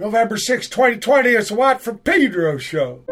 November 6, 2020, it's the Watt from Pedro show.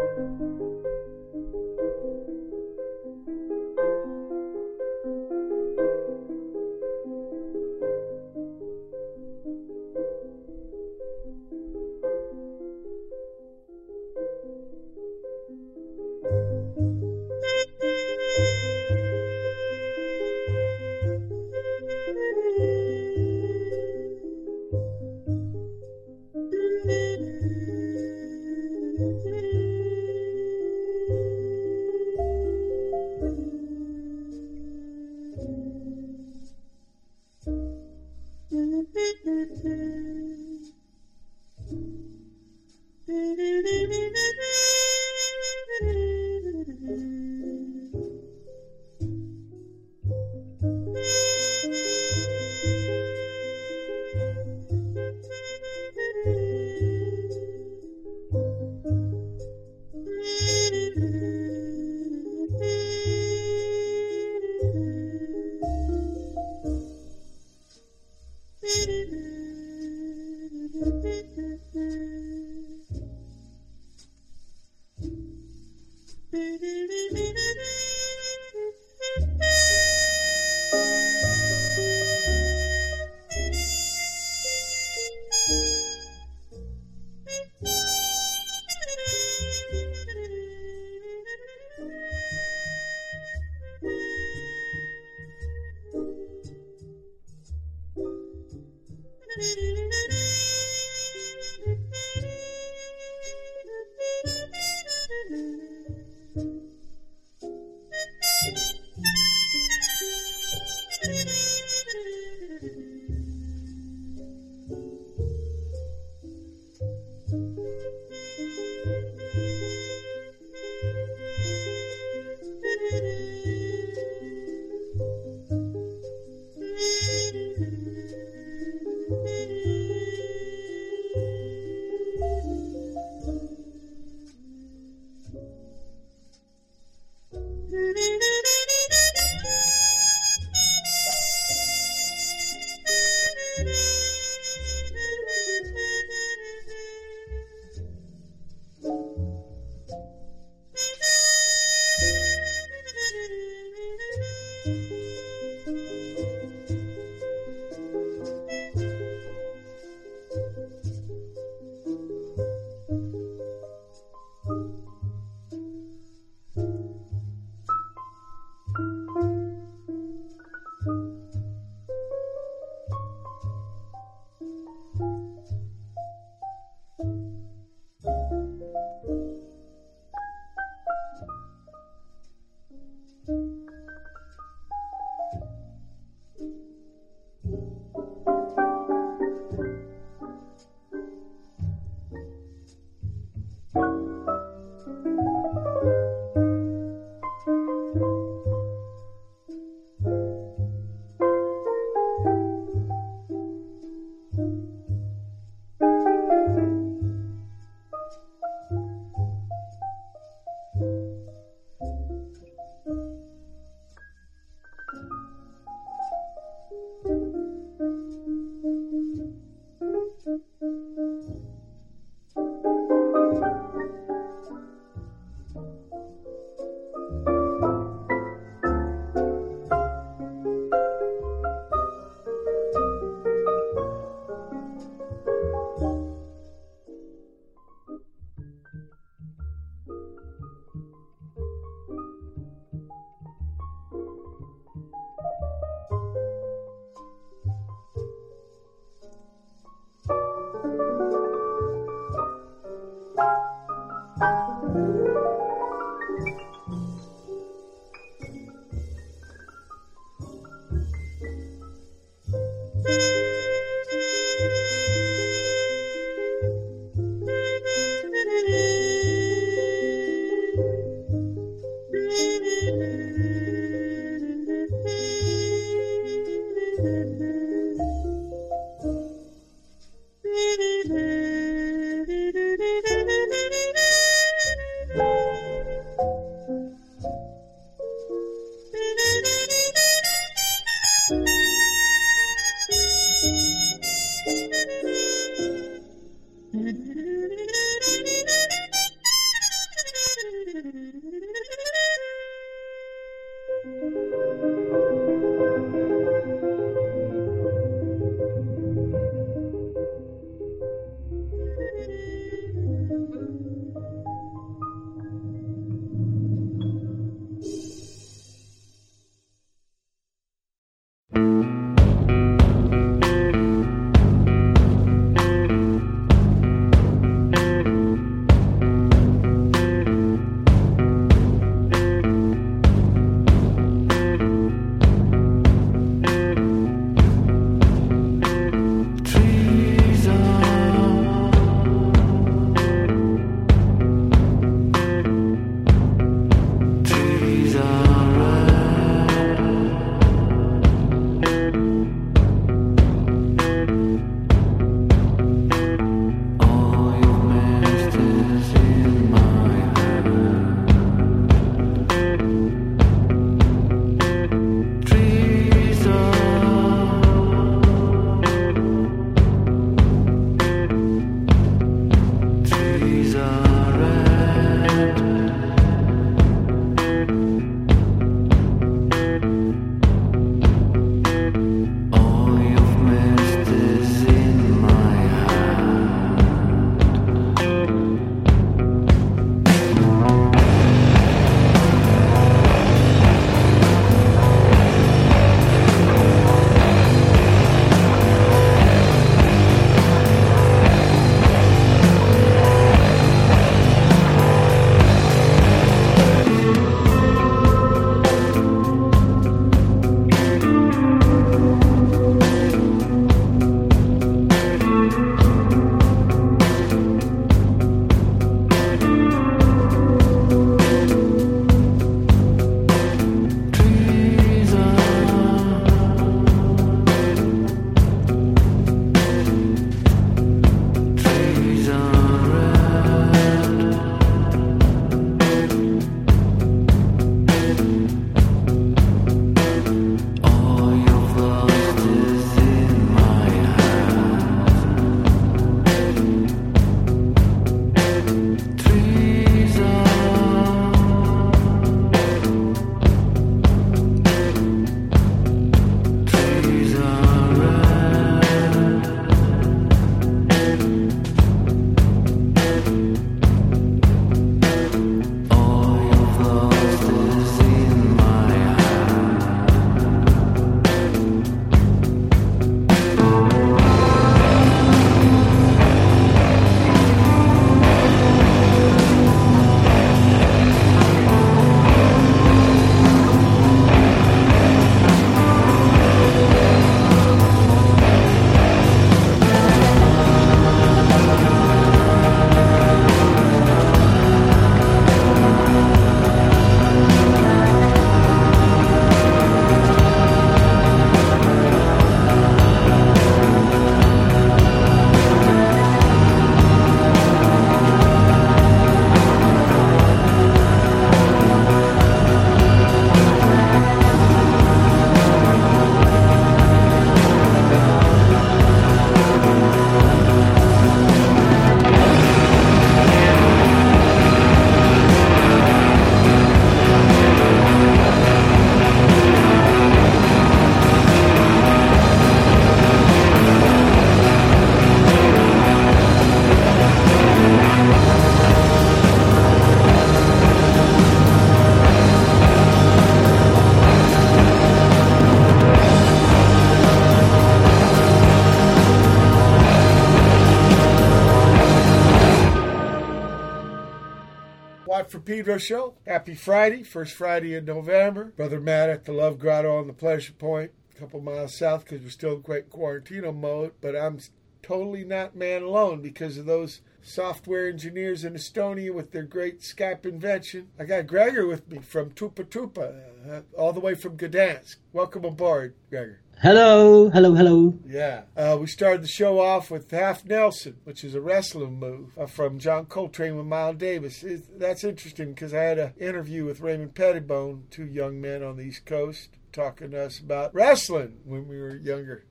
Pedro Show. Happy Friday, first Friday in November. Brother Matt at the Love Grotto on the Pleasure Point, a couple miles south because we're still in great quarantine mode. But I'm totally not man alone because of those software engineers in Estonia with their great Skype invention. I got Gregor with me from Trupa Trupa, uh, all the way from Gdansk. Welcome aboard, Gregor. Hello, hello, hello. Yeah. Uh, we started the show off with Half Nelson, which is a wrestling move uh, from John Coltrane with Miles Davis. It, that's interesting because I had an interview with Raymond Pettibon, two young men on the East Coast, talking to us about wrestling when we were younger.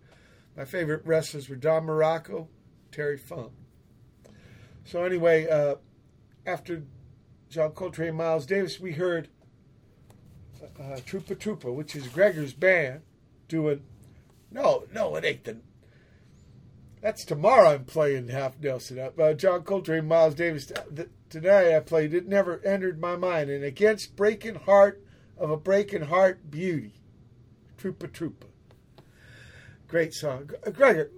My favorite wrestlers were Don Muraco, Terry Funk. So anyway, uh, after John Coltrane, Miles Davis, we heard uh, Trupa Trupa, which is Gregor's band, doing. No, no, it ain't the. That's tomorrow. I'm playing half Nelson. Uh, John Coltrane, Miles Davis. Tonight I played. It never entered my mind. And against breaking heart of a breaking heart beauty, Trupa Trupa. Great song, Gregor.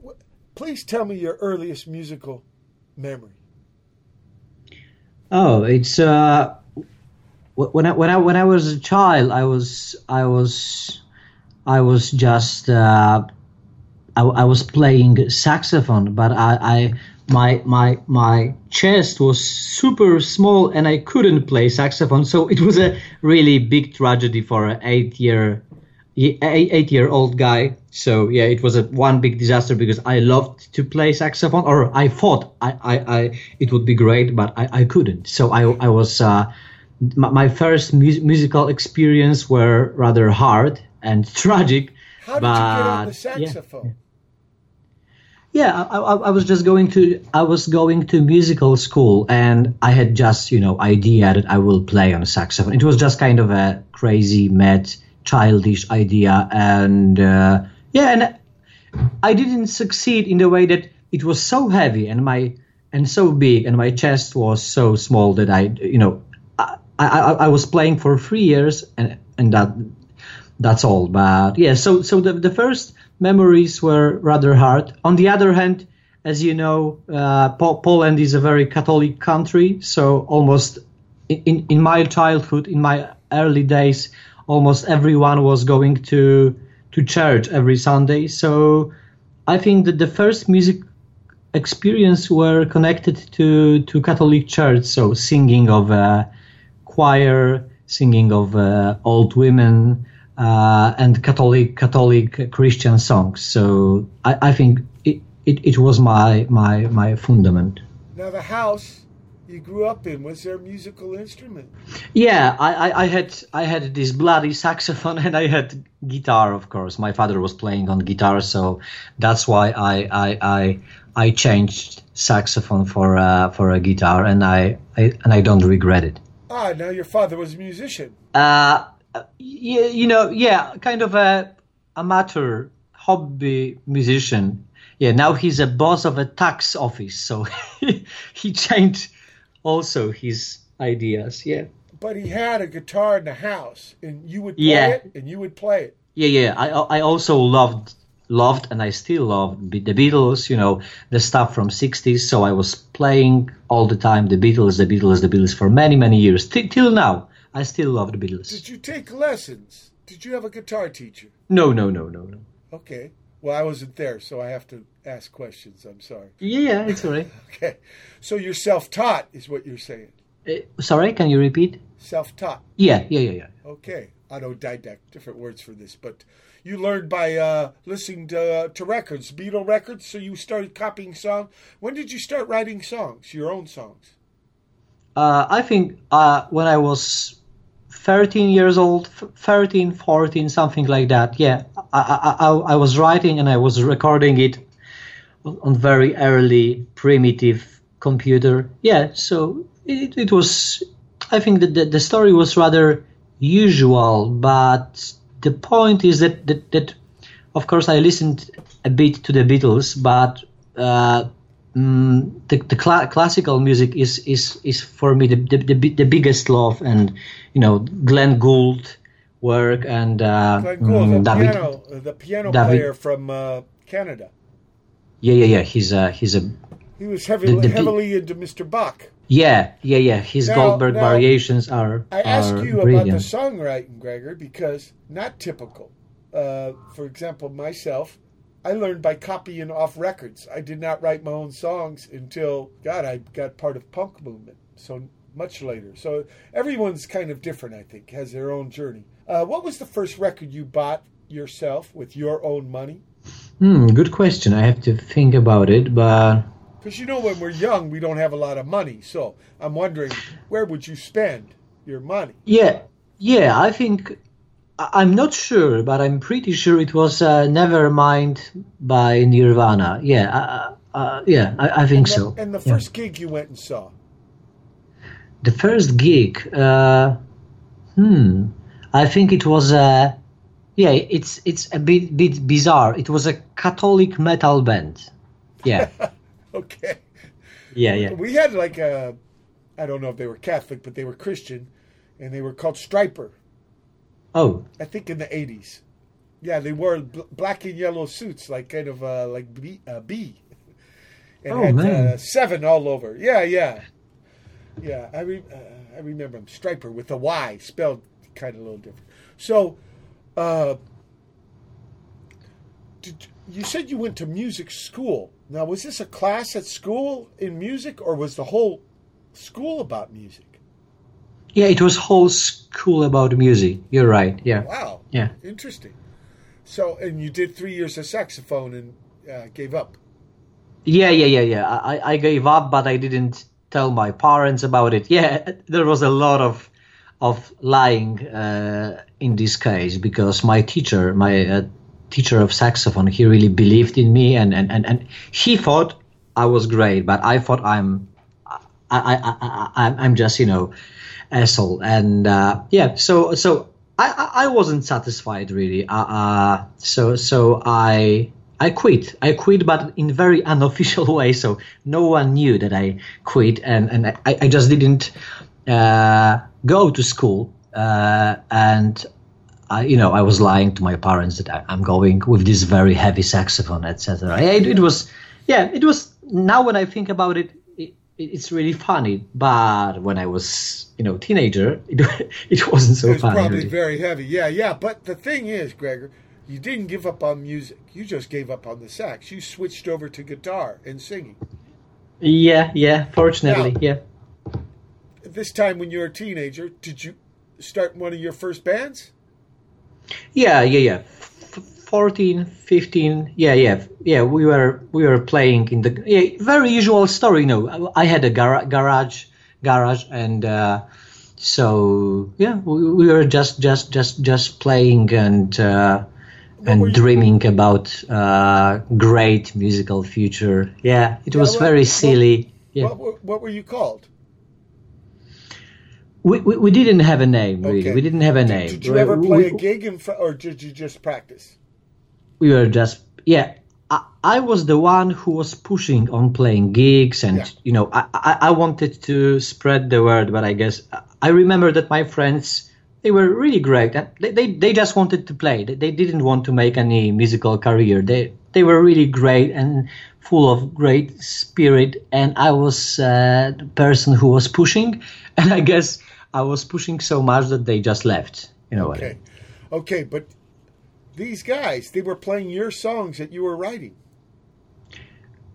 Please tell me your earliest musical memory. Oh, it's uh, when I when I when I was a child, I was I was I was just uh, I, I was playing saxophone, but I, I my my my chest was super small and I couldn't play saxophone, so it was a really big tragedy for an eight year eight year old guy. So yeah, it was a one big disaster because I loved to play saxophone, or I thought I, I, I it would be great, but I, I couldn't. So I I was uh, my, first mu- musical experience were rather hard and tragic. How did but, you get on the saxophone? Yeah. Yeah, I, I, I, was just going to I was going to musical school, and I had just you know idea that I will play on a saxophone. It was just kind of a crazy, mad childish idea and uh, yeah and i didn't succeed in the way that it was so heavy and my and so big and my chest was so small that i you know i i, I was playing for three years and and that that's all but yeah so so the, the first memories were rather hard on the other hand as you know uh, poland is a very catholic country so almost in, in my childhood in my early days almost everyone was going to to church every Sunday. So I think that the first music experience were connected to to Catholic Church. So singing of a choir, singing of uh, old women, uh, and Catholic Catholic Christian songs. So I, I think it, it, it was my my my fundament. Now the house you grew up in? Was there a musical instrument? Yeah, I, I, I, had I had this bloody saxophone and I had guitar, of course. My father was playing on guitar, so that's why I I I, I changed saxophone for uh, for a guitar, and I, I and I don't regret it. Ah, now your father was a musician. Uh, yeah, you know, yeah, kind of a amateur hobby musician. Yeah, now he's a boss of a tax office, so he changed also his ideas. Yeah. But he had a guitar in the house, and you would play yeah. it, and you would play it. Yeah, yeah. I I also loved loved and I still love the Beatles. You know the stuff from '60s. So I was playing all the time the Beatles, the Beatles, the Beatles for many many years T- till now. I still love the Beatles. Did you take lessons? Did you have a guitar teacher? No, no, no, no, no. Okay. Well, I wasn't there, so I have to ask questions. I'm sorry. Yeah, it's all right. okay. So you're self taught, is what you're saying. Uh, sorry, can you repeat? Self taught. Yeah, yeah, yeah, yeah. Okay. Autodidact, different words for this. But you learned by uh, listening to, uh, to records, Beatle records, so you started copying songs. When did you start writing songs, your own songs? Uh, I think uh, when I was 13 years old, 13, 14, something like that. Yeah, I, I, I was writing and I was recording it on very early primitive computer. Yeah, so it, it was. I think that the, the story was rather usual, but the point is that, that, that of course I listened a bit to the Beatles, but uh, mm, the, the cl- classical music is, is, is for me the, the, the, the, biggest love, and you know Glenn Gould work and uh, Gould, mm, the David, piano, the piano David, player from uh, Canada. Yeah, yeah, yeah. He's a he's a. He was heavily the, the, heavily into Mr. Bach. Yeah, yeah, yeah. His now, Goldberg now, variations are. I ask you brilliant. about the songwriting, Gregor, because not typical. Uh, for example, myself, I learned by copying off records. I did not write my own songs until God, I got part of punk movement. So much later. So everyone's kind of different, I think, has their own journey. Uh, what was the first record you bought yourself with your own money? Hmm, good question. I have to think about it, but because you know when we're young, we don't have a lot of money. So I'm wondering, where would you spend your money? Yeah, yeah. I think I'm not sure, but I'm pretty sure it was uh, Nevermind by Nirvana. Yeah, uh, yeah, I, I think and the, so. And the Yeah. first gig you went and saw. The first gig, uh, hmm, I think it was a, yeah, it's it's a bit bit bizarre. It was a Catholic metal band. Yeah, Okay. yeah, yeah. We had like a, I don't know if they were Catholic, but they were Christian, and they were called Stryper. Oh, I think in the eighties. Yeah, they wore bl- black and yellow suits, like kind of uh, like B, uh, B. and Oh, had man. Uh, seven all over. Yeah, yeah, yeah. I re- uh, I remember him. Stryper with a Y, spelled kind of a little different. So, uh, did, you said you went to music school. Now, was this a class at school in music, or was the whole school about music? yeah, it was whole school about music. You're right. Yeah, Wow. yeah. Interesting. So, and you did three years of saxophone and uh, gave up. Yeah, yeah, yeah, yeah. I, I gave up, but I didn't tell my parents about it. Yeah, there was a lot of of lying uh, in this case because my teacher, my uh, teacher of saxophone, he really believed in me, and, and, and, and he thought I was great, but I thought I'm I, I, I, I'm just you know asshole, and uh, yeah, so so. I, I I wasn't satisfied really. Uh, uh, so so I I quit. I quit, but in very unofficial way. So no one knew that I quit, and and I, I just didn't uh, go to school. Uh, and I, you know, I was lying to my parents that I, I'm going with this very heavy saxophone, etc. It, it was, yeah, it was. Now when I think about it, it, it's really funny. But when I was, you know, teenager, it, it wasn't so funny. It was funny. probably really. very heavy. Yeah, yeah. But the thing is, Gregor, you didn't give up on music. You just gave up on the sax. You switched over to guitar and singing. Yeah, yeah. Fortunately, Now- yeah. This time when you were a teenager, did you start one of your first bands? Yeah, yeah, yeah. F- 14, 15. Yeah, yeah, yeah. We were we were playing in the yeah, very usual story. You know, I had a gar- garage, garage, and uh, so yeah, we, we were just just just just playing and uh, and dreaming about uh, great musical future. Yeah, it was what- very silly. Yeah. What, were- what were you called? We, we, we didn't have a name really. Okay. We didn't have a name. Did, you ever play we- a gig in fr- or did you just practice? we were just yeah I, I was the one who was pushing on playing gigs and Yeah. you know I, I, I wanted to spread the word but i guess i remember that my friends they were really great and they, they, they just wanted to play they, they didn't want to make any musical career they they were really great and full of great spirit and i was uh, the person who was pushing and i guess i was pushing so much that they just left you know what Okay, okay, but these guys, they were playing your songs that you were writing.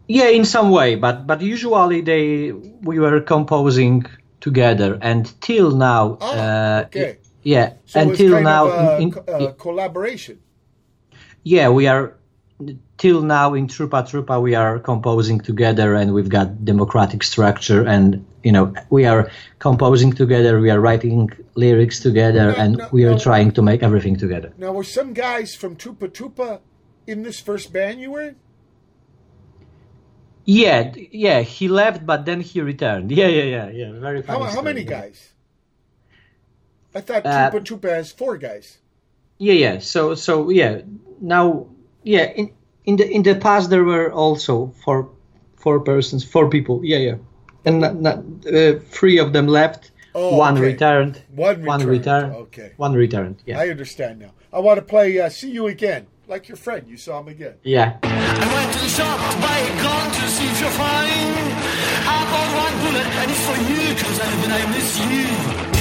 Yeah, in some way, but but usually they we were composing together, and till now, Ah, uh, okay. Yeah, So until now, a, in, uh, collaboration. yeah, we are till now in Trupa Trupa we are composing together, and we've got democratic structure, and you know we are composing together, we are writing lyrics together, No, and no, we are no. trying to make everything together. Now, were some guys from Trupa Trupa in this first band you were in? Yeah, yeah, he left, but then he returned. Yeah, yeah, yeah, yeah. Very How, how many guys? I thought Uh, Trupa Trupa has four guys. Yeah, yeah. So, so yeah. Now, yeah. In in the in the past, there were also four four persons, four people. Yeah, yeah. And not, not, uh, three of them left. Oh, one okay. returned. One One returned. returned. Okay. One returned. Yeah. I understand now. I want to play uh, See You Again, like your friend. You saw him again. yeah. I went to the shop to buy a gun to see if you're fine. I bought one bullet and it's for you, cause I live and I miss you.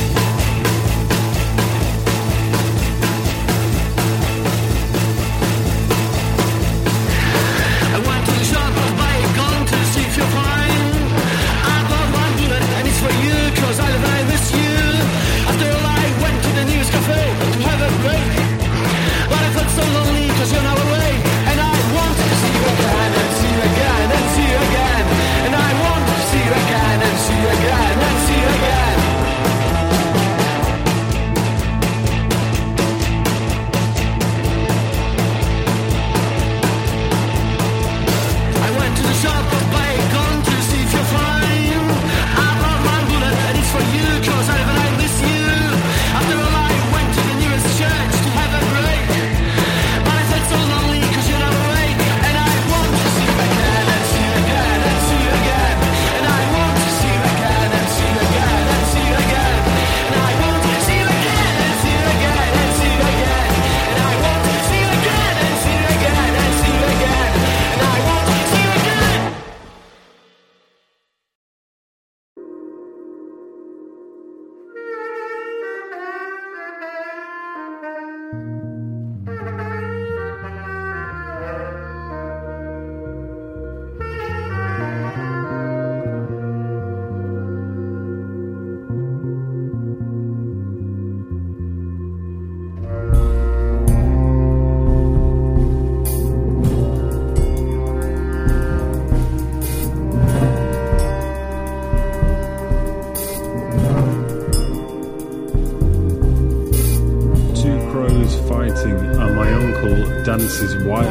Dances wildly.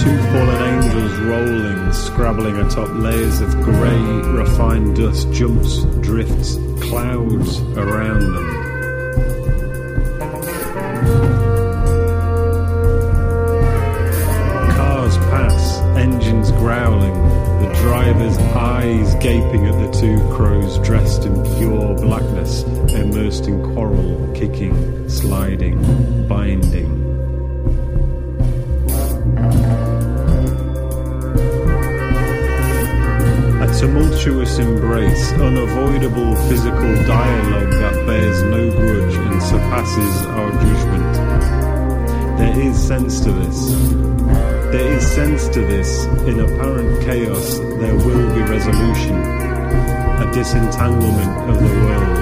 Two fallen angels rolling, scrabbling atop layers of grey, refined dust, jumps, drifts, clouds around them. Gaping at the two crows dressed in pure blackness, immersed in quarrel, kicking, sliding, binding. A tumultuous embrace, unavoidable physical dialogue that bears no grudge and surpasses our judgment. There is sense to this. There is sense to this. In apparent chaos, there will be resolution, a disentanglement of the world.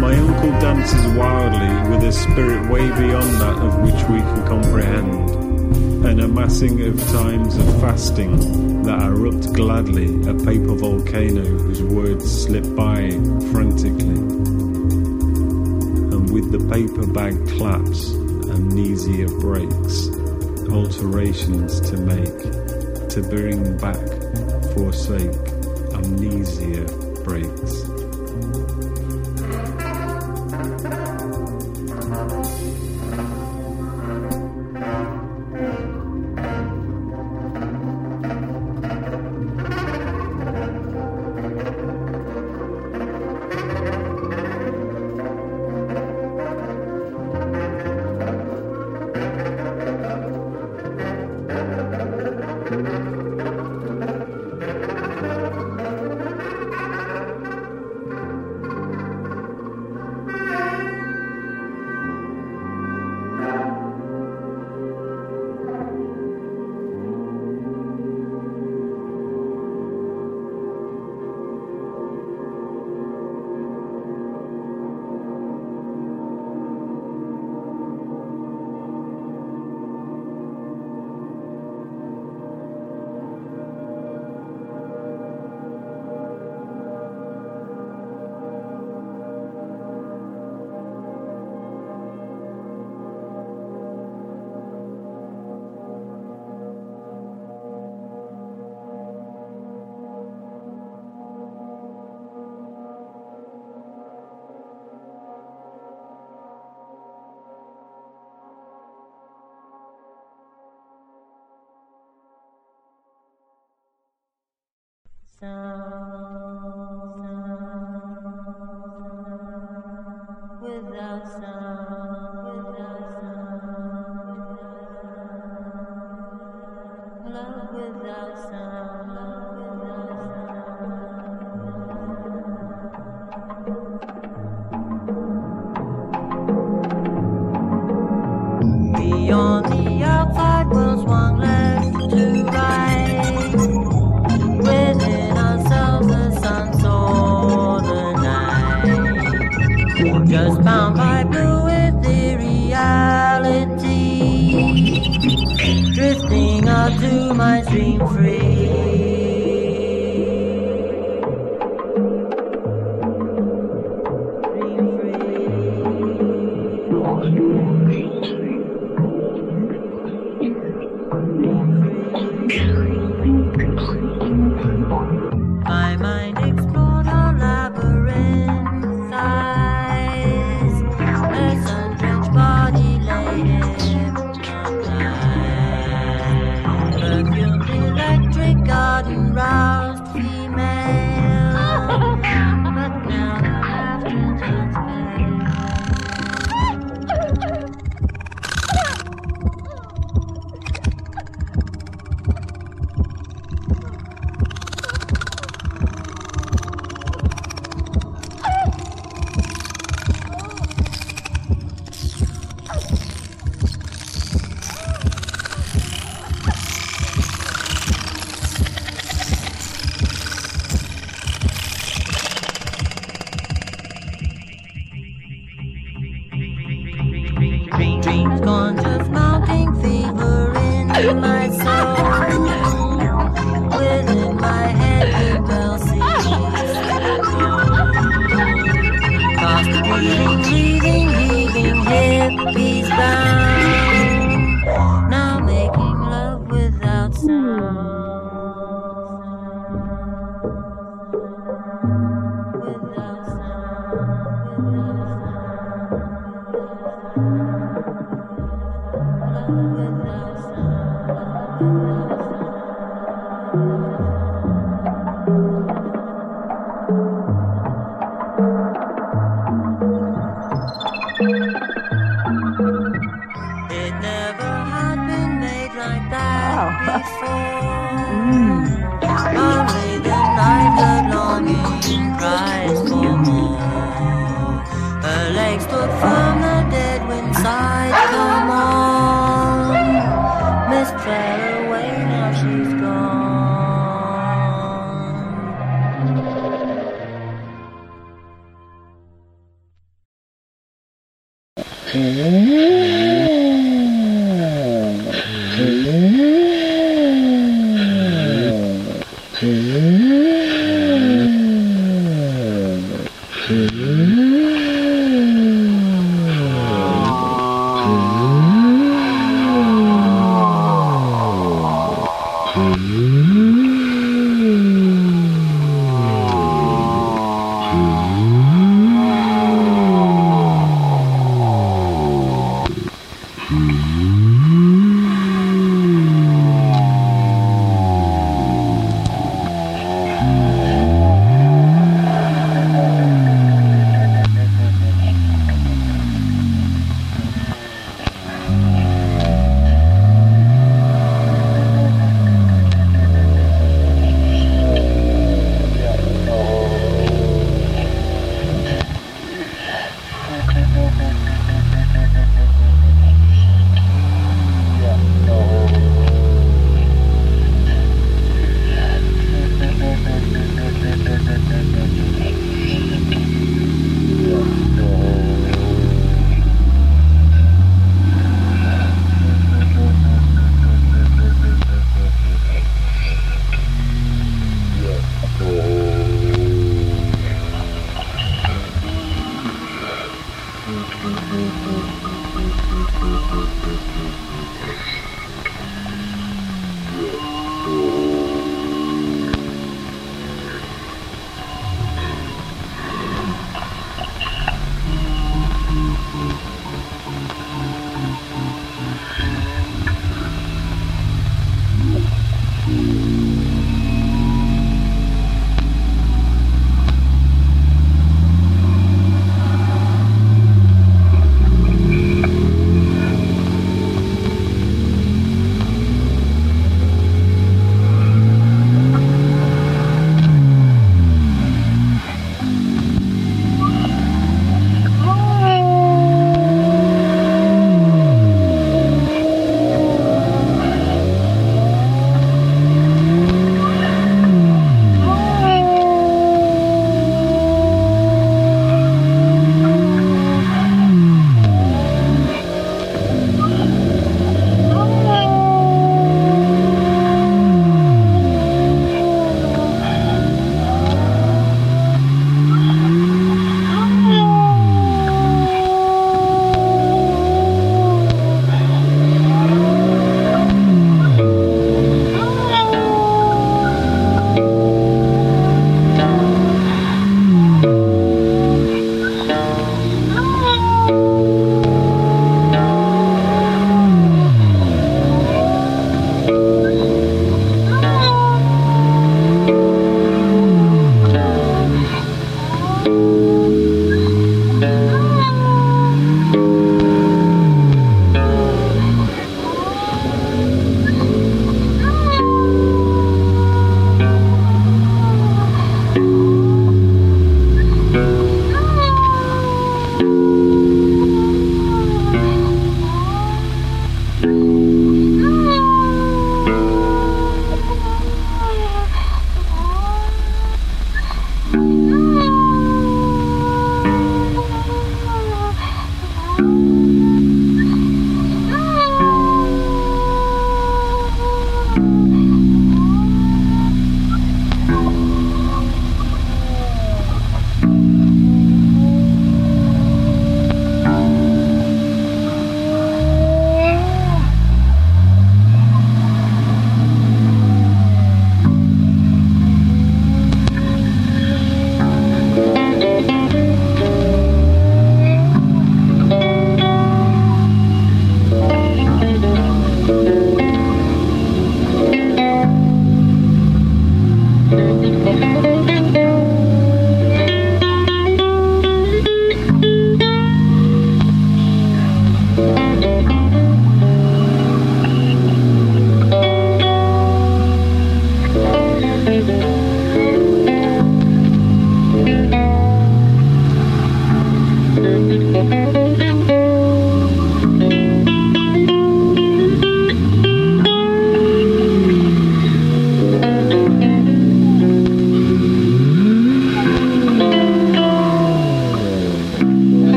My uncle dances wildly with a spirit way beyond that of which we can comprehend an amassing of times of fasting that erupt gladly, a paper volcano whose words slip by frantically. And with the paper bag claps, amnesia breaks, alterations to make, to bring back, forsake, amnesia breaks.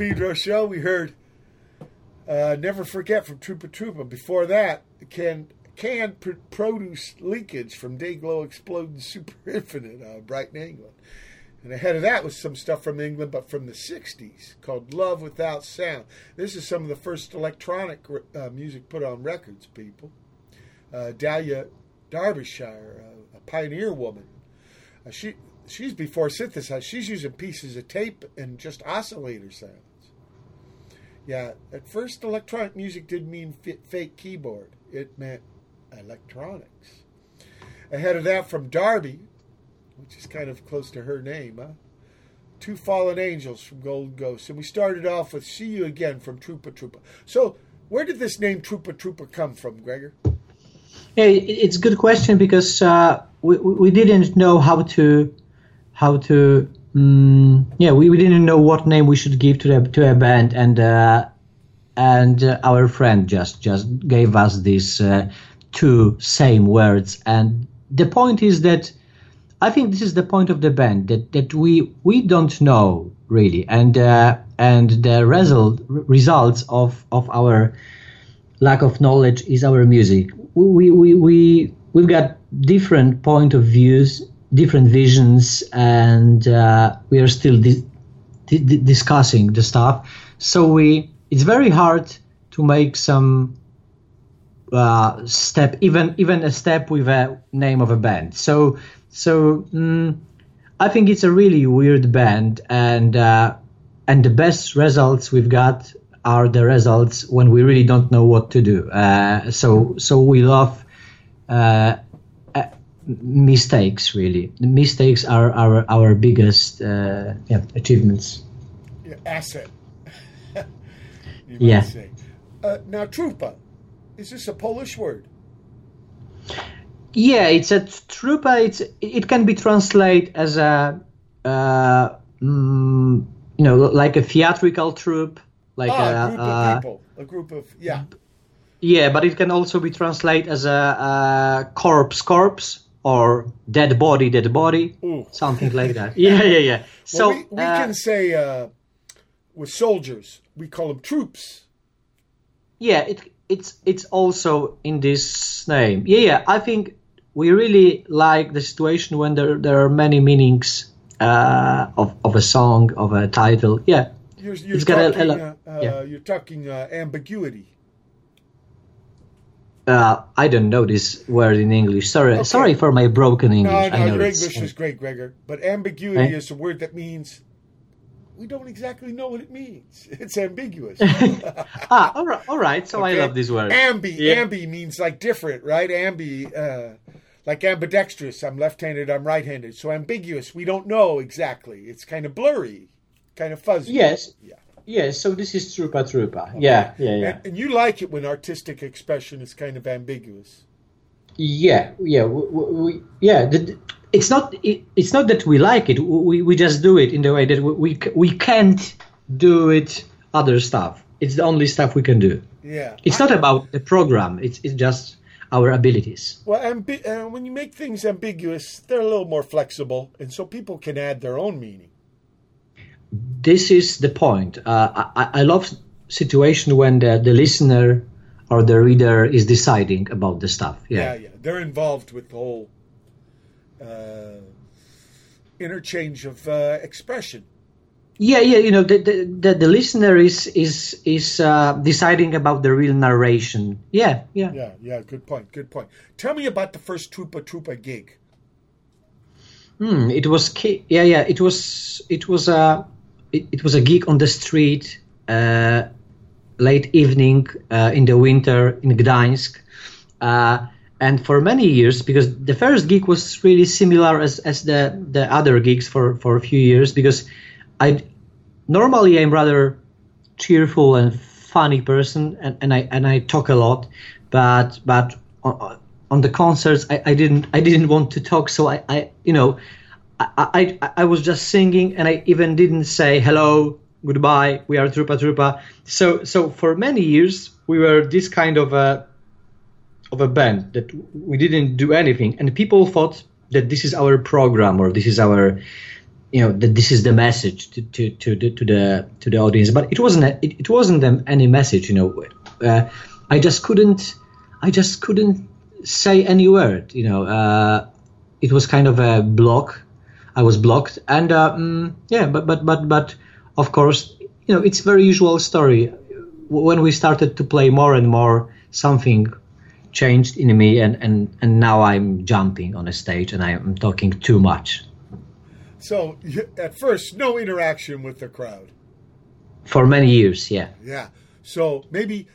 Pedro show. We heard uh, "Never Forget" from Trupa Trupa. Before that, can can pr- produce leakage from Dayglow Exploding Super Infinite, uh, Brighton, England. And ahead of that was some stuff from England, but from the '60s, called "Love Without Sound." This is some of the first electronic uh, music put on records. People, uh, Delia Derbyshire, uh, a pioneer woman. Uh, she she's before synthesizer. She's using pieces of tape and just oscillator sounds. Yeah, at first electronic music didn't mean fake keyboard. It meant electronics. Ahead of that, from Derby, which is kind of close to her name, huh? Two Fallen Angels from Golden Ghost. And we started off with See You Again from Trupa Trupa. So, where did this name Trupa Trupa come from, Gregor? Yeah, it's a good question because uh, we we didn't know how to how to mm, yeah we, we didn't know what name we should give to the to a band and uh, and uh, our friend just just gave us these uh, two same words and the point is that I think this is the point of the band that that we we don't know really and uh, and the result results of of our lack of knowledge is our music. We we we we've got different point of views, different visions, and uh, we are still di- di- discussing the stuff. So we it's very hard to make some uh, step, even even a step with a name of a band. So so mm, I think it's a really weird band, and uh, and the best results we've got are the results when we really don't know what to do. Uh, so so we love uh, mistakes. Really, the mistakes are our our biggest uh, yeah, achievements. Asset. Yeah. Uh, now, trupa, is this a Polish word? Yeah, it's a trupa. It's it can be translated as a uh, mm, you know like a theatrical troupe, like ah, a, a group uh, of people. A group of yeah. yeah, but it can also be translated as a, a corpse, corpse, or dead body, dead body, Ooh. something like that. Yeah, yeah, yeah. So well, we, we uh, can say uh, with soldiers, we call them troops. yeah, it it's it's also in this name. Yeah, yeah. I think we really like the situation when there there are many meanings uh, of of a song of a title. Yeah, You're, you're It's got a- talking, a uh, uh, yeah. you're talking uh, ambiguity. Uh, I don't know this word in English. Sorry, Okay. sorry for my broken English. No, I no, know your English is great, Gregor. But ambiguity Eh? is a word that means we don't exactly know what it means. It's ambiguous. ah, all right, all right. So I love this word. Ambi, Yeah. ambi means like different, right? Ambi, uh, like ambidextrous. I'm left-handed. I'm right-handed. So ambiguous. We don't know exactly. It's kind of blurry, kind of fuzzy. Yes. Yeah. Yes, so this is Trupa Trupa. Yeah, yeah, yeah. And, and you like it when artistic expression is kind of ambiguous. Yeah, yeah, we, we, yeah. The, it's not it, it's not that we like it. We, we just do it in the way that we, we can't do it other stuff. It's the only stuff we can do. Yeah. It's not about the program. It's it's just our abilities. Well, ambi- uh, when you make things ambiguous, they're a little more flexible, and so people can add their own meaning. This is the point. Uh, I, I love situation when the, the listener or the reader is deciding about the stuff. Yeah, Yeah, yeah. They're involved with the whole uh, interchange of uh, expression. yeah, yeah. You know, the the, the, the listener is is is uh, deciding about the real narration. Yeah, yeah. Yeah, yeah. Good point. Good point. Tell me about the first Trupa Trupa gig. Hmm, it was yeah yeah it was it was a it, was a gig on the street uh, late evening uh, in the winter in Gdańsk. Uh, and for many years because the first gig was really similar as, as the the other gigs for for a few years because I normally I'm rather cheerful and funny person and, and I and I talk a lot but but on, on the concerts I, I didn't I didn't want to talk so I, I you know I, I I was just singing and I even didn't say hello goodbye we are Trupa Trupa. So so for many years we were this kind of a of a band that we didn't do anything. And people thought that this is our program or this is our you know that this is the message to to to the to the, to the audience. But it wasn't a, it, it wasn't any message you know. Uh, i just couldn't i just couldn't say any word you know. Uh, it was kind of a block i was blocked and uh, mm, yeah but but but but of course you know it's very usual story when we started to play more and more something changed in me and and and now i'm jumping on a stage and i'm talking too much So at first, no interaction with the crowd. for many years yeah Yeah. So maybe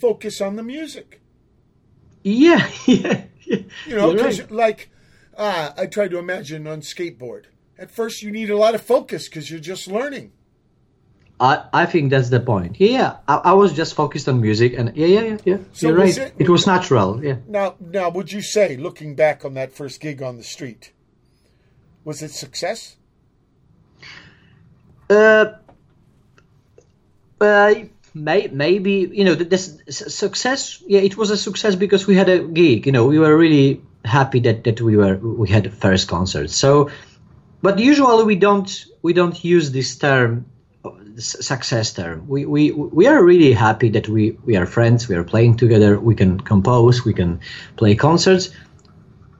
focus on the music. yeah yeah, yeah. You know, right. like ah, I try to imagine on skateboard. At first, you need a lot of focus because you're just learning. I, I think that's the point yeah yeah I, I was just focused on music and yeah yeah yeah, yeah. So you're right it- it, was natural yeah Now, now, would you say, looking back on that first gig on the street, was it success? uh, uh, may, maybe you know this success yeah it was a success because we had a gig you know we were really happy that that we were we had the first concert. So but usually we don't we don't use this term success term. We, we we are really happy that we we are friends we are playing together we can compose we can play concerts.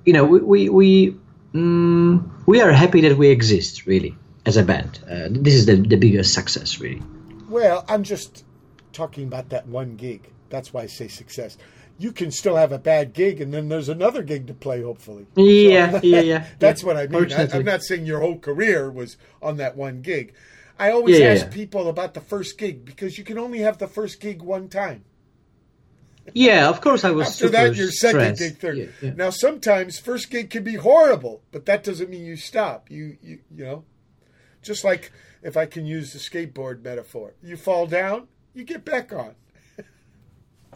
You know we we we, mm, we are happy that we exist really as a band. Uh, this is the, the biggest success really. Well, I'm just talking about that one gig. That's why I say success. You can still have a bad gig, and then there's another gig to play. Hopefully, yeah yeah yeah That's yeah. what I mean. I, i'm not saying your whole career was on that one gig. I always Yeah, ask yeah. people about the first gig because you can only have the first gig one time. Yeah, of course I was After that, your second gig, third. Now, sometimes first gig can be horrible, but that doesn't mean you stop. You, you, you know, just like if I can use the skateboard metaphor, you fall down, you get back on.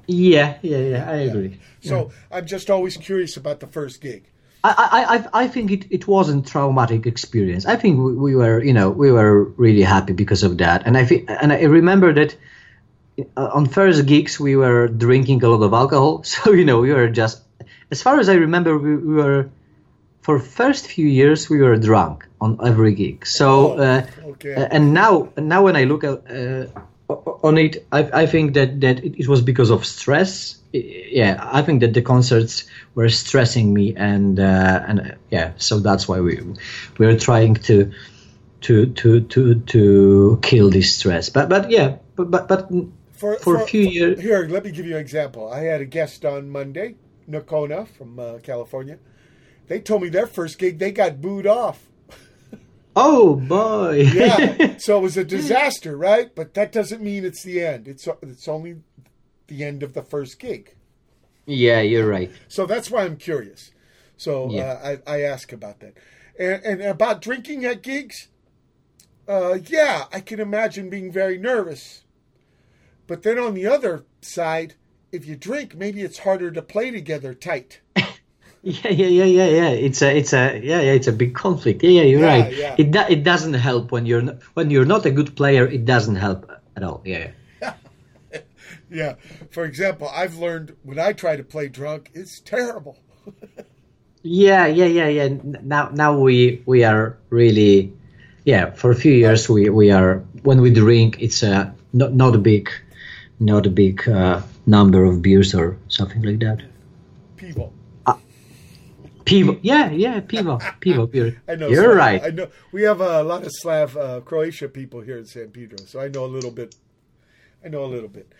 Yeah, yeah, yeah, I agree. So I'm just always curious about the first gig. I, I, I, I think it, it wasn't traumatic experience. I think we, we were, you know, we were really happy because of that. And I think, and I remember that uh, on first gigs we were drinking a lot of alcohol. So you know, we were just, as far as I remember, we, we were for first few years we were drunk on every gig. So Oh, uh, okay. uh, and now now when I look at, uh, on it, I, I think that that it, was because of stress. Yeah, I think that the concerts were stressing me, and uh, and uh, yeah, so that's why we we were trying to to to to to kill this stress. But but yeah, but but, but For, For a few years- Here, let me give you an example. I had a guest on Monday, Nakona from uh, California. They told me their first gig, they got booed off. Oh boy, Yeah, so it was a disaster, right? But that doesn't mean it's the end. It's it's only the end of the first gig. yeah, you're right. So that's why I'm curious. So Yeah. uh, I, I ask about that. And, and about drinking at gigs, uh, yeah, I can imagine being very nervous. But then on the other side, if you drink, maybe it's harder to play together tight. Yeah, yeah, yeah, yeah, yeah. It's a, it's a, yeah, yeah. It's a big conflict. Yeah, yeah, you're Yeah, right. yeah. It do, it doesn't help when you're not, when you're not a good player. It doesn't help at all. Yeah. Yeah. Yeah. For example, I've learned when I try to play drunk, it's terrible. Yeah, yeah, yeah, yeah. Now, now we we are really, yeah. For a few years, we we are when we drink, it's a not not a big, not a big uh, number of beers or something like that. People. Pivo, yeah, yeah, pivo, pivo beer. I know. You're Slav- right. I know. We have a lot of Slav uh, Croatia people here in San Pedro, so I know a little bit. I know a little bit.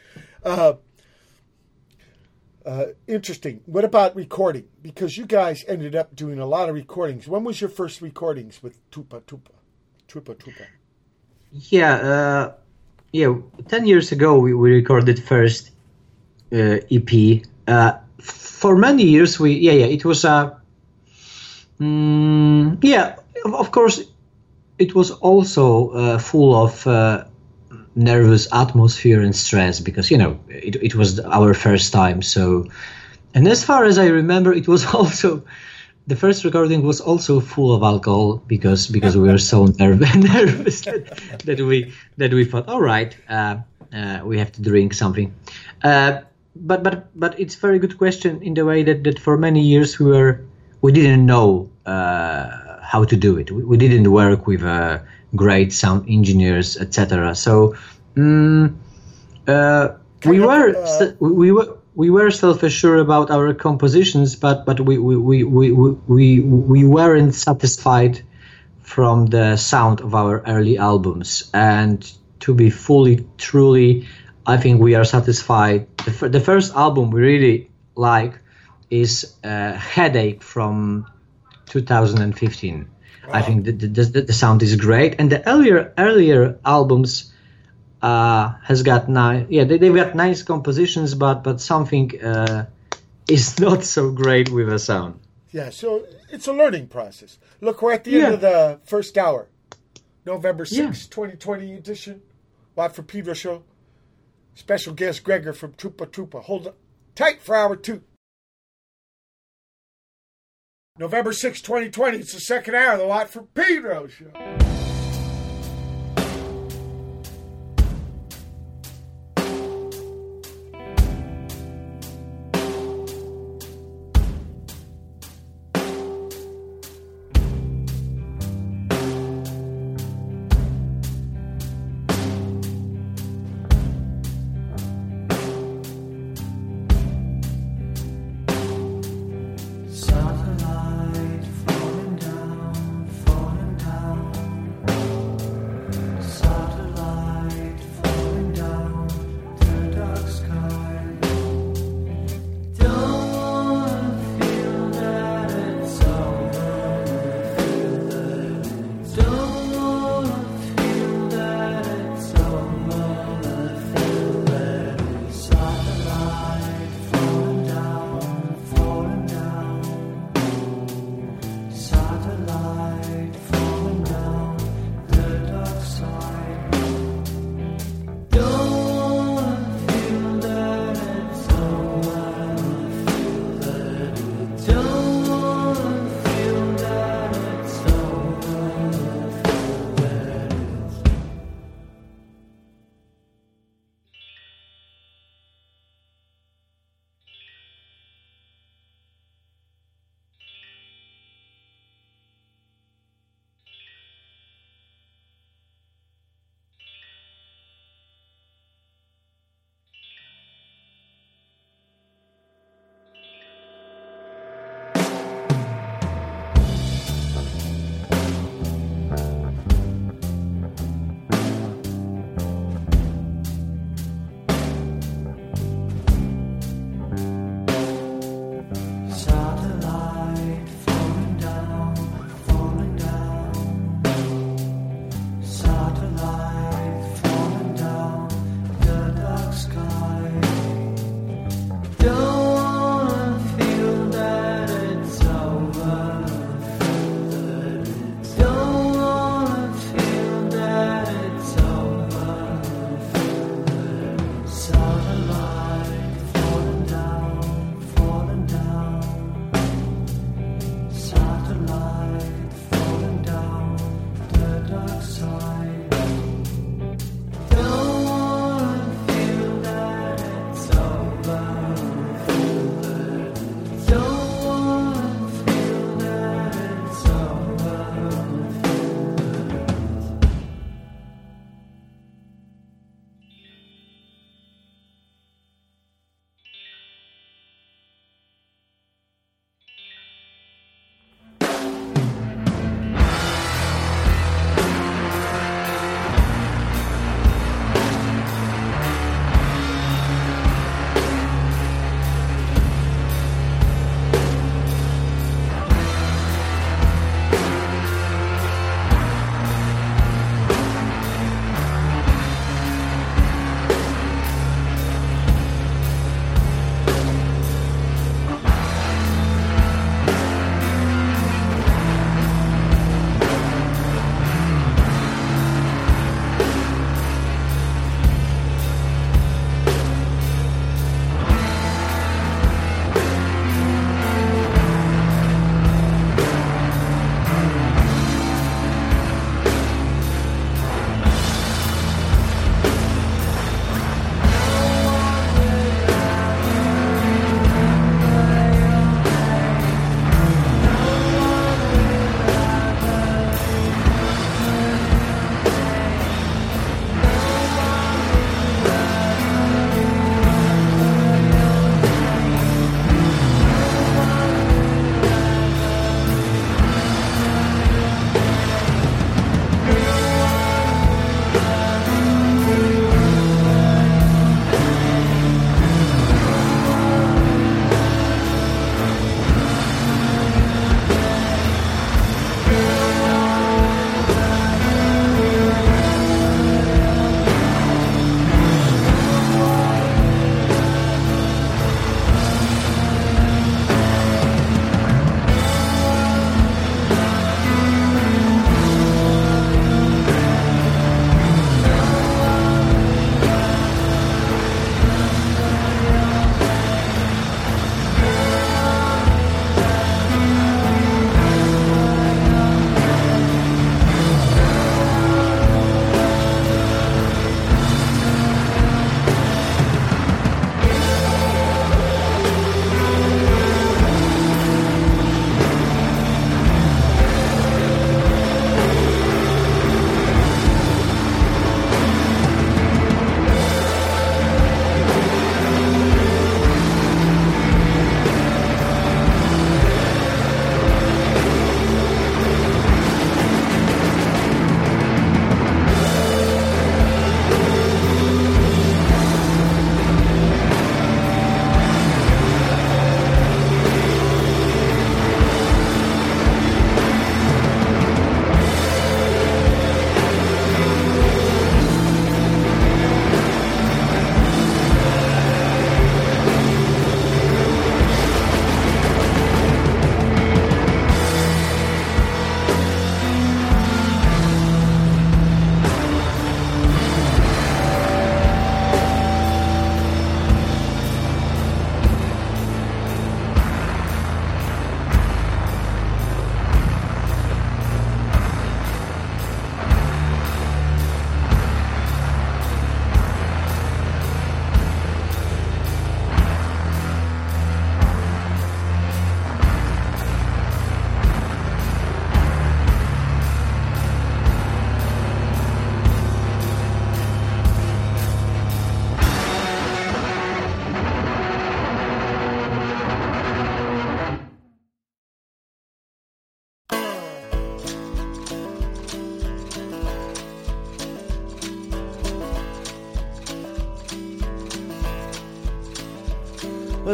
Uh, uh, interesting. What about recording? Because you guys ended up doing a lot of recordings. When was your first recordings with Tupa Tupa? Tupa Tupa. Yeah, uh, yeah. Ten years ago, we, we recorded first uh, EP. Uh, for many years, we yeah yeah it was a mm, yeah of- course it was also uh, full of uh, nervous atmosphere and stress because you know it, it was our first time so and as far as I remember, it was also the first recording was also full of alcohol because because we were so nerv- nervous that, that we that we thought, all right, uh, uh, we have to drink something. Uh, but but but it's very good question in the way that, that for many years we were we didn't know uh, how to do it. We, we didn't work with uh, great sound engineers, etc. So. mm uh, we of, were uh, we we were we were self-assured about our compositions, but but we we, we, we, we, we weren't satisfied from the sound of our early albums. And to be fully truly, I think we are satisfied. The, fir- the first album we really like is uh, Headache from 2015. I think the, the, the, sound is great, and the earlier earlier albums uh, has got nice. Yeah, they, they've got nice compositions, but but something uh, is not so great with the sound. Yeah, so it's a learning process. Look, we're at the Yeah. end of the first hour. November Yeah. 6th, 2020 edition. Watt for Pedro show. Special guest Gregor from Trupa Trupa. Hold up tight for hour two. November 6th, 2020. It's the second hour of the Watt from Pedro show.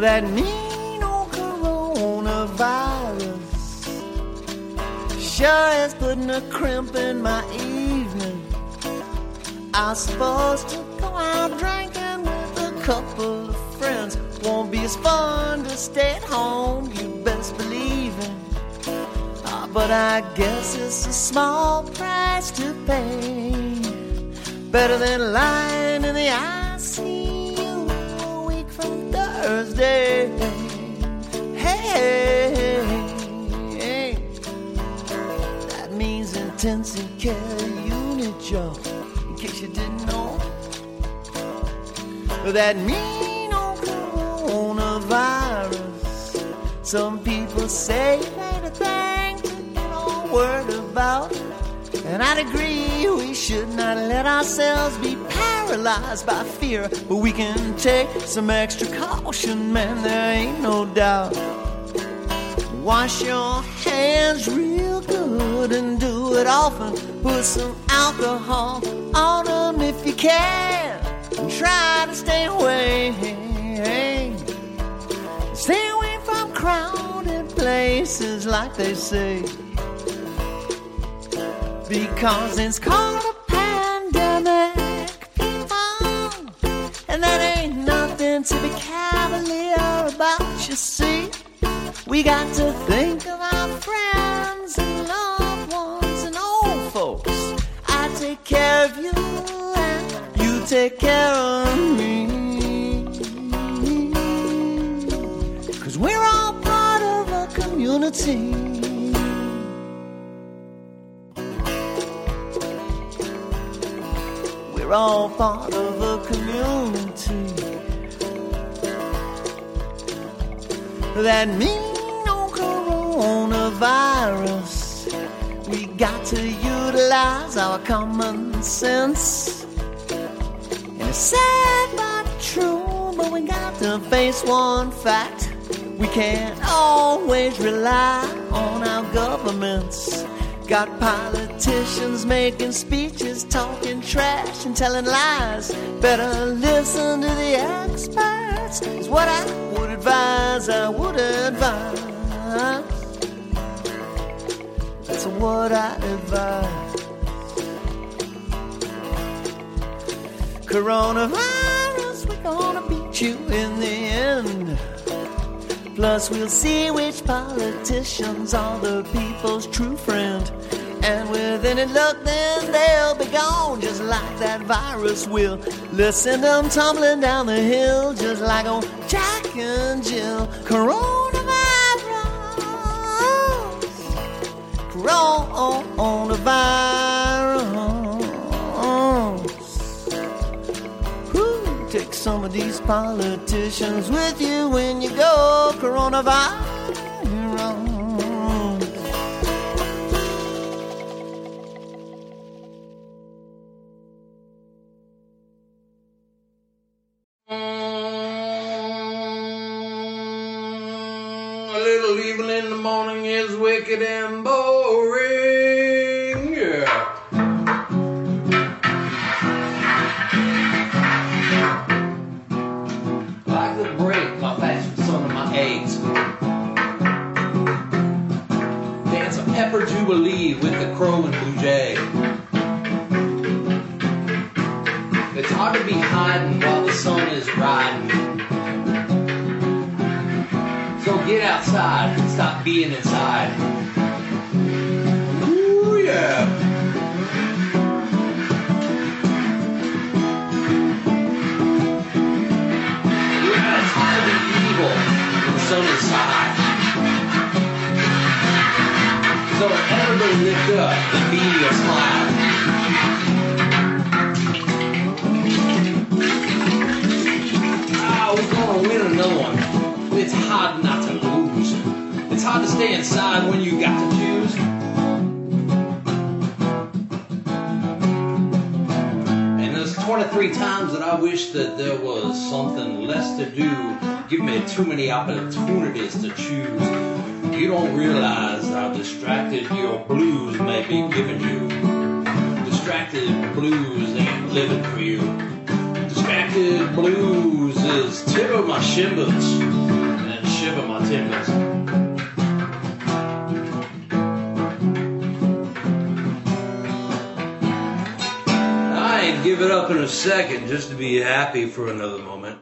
That mean old coronavirus sure is putting a crimp in my evening. I was supposed to go out drinking with a couple of friends. won't be as fun to stay at home, you best believe it. Ah, but I guess it's a small price to pay. Better than lying Thursday. Hey, that means intensive care unit job. In case you didn't know, that mean old coronavirus. Some people say it ain't a thing to get worried about. And I'd agree we should not let ourselves be paralyzed by fear. But we can take some extra caution, man, there ain't no doubt. Wash your hands real good and do it often. Put some alcohol on them if you can. And try to stay away. Stay away from crowded places, like they say. Because it's called a to be cavalier about, you see. We got to think of our friends and loved ones and old folks. I take care of you and you take care of me. Cause we're all part of a community. We're all part of a community. That mean old coronavirus. We got to utilize our common sense. And it's sad but true, but we got to face one fact. We can't always rely on our governments. Got politicians making speeches, talking trash and telling lies. Better listen to the experts, is what I would advise. I would advise. That's what I advise. Coronavirus, we're gonna beat you in the end. Plus, we'll see which politicians are the people's true friend. And with any luck, then they'll be gone, just like that virus will. Let's send them tumbling down the hill, just like old Jack and Jill. Coronavirus, coronavirus. Some of these politicians with you when you go, coronavirus. A little evil in the morning is wicked and boring. Jubilee with the crow and blue jay. It's hard to be hiding while the sun is riding. So get outside stop being inside. Be a smile. We're gonna win another one. It's hard not to lose. It's hard to stay inside when you got to choose. And there's 23 times that I wish that there was something less to do. Give me too many opportunities to choose. You don't realize how distracted your blues may be giving you. Distracted blues ain't living for you. Distracted blues is of my shivers and shiver my timbers. Give it up in a second just to be happy for another moment.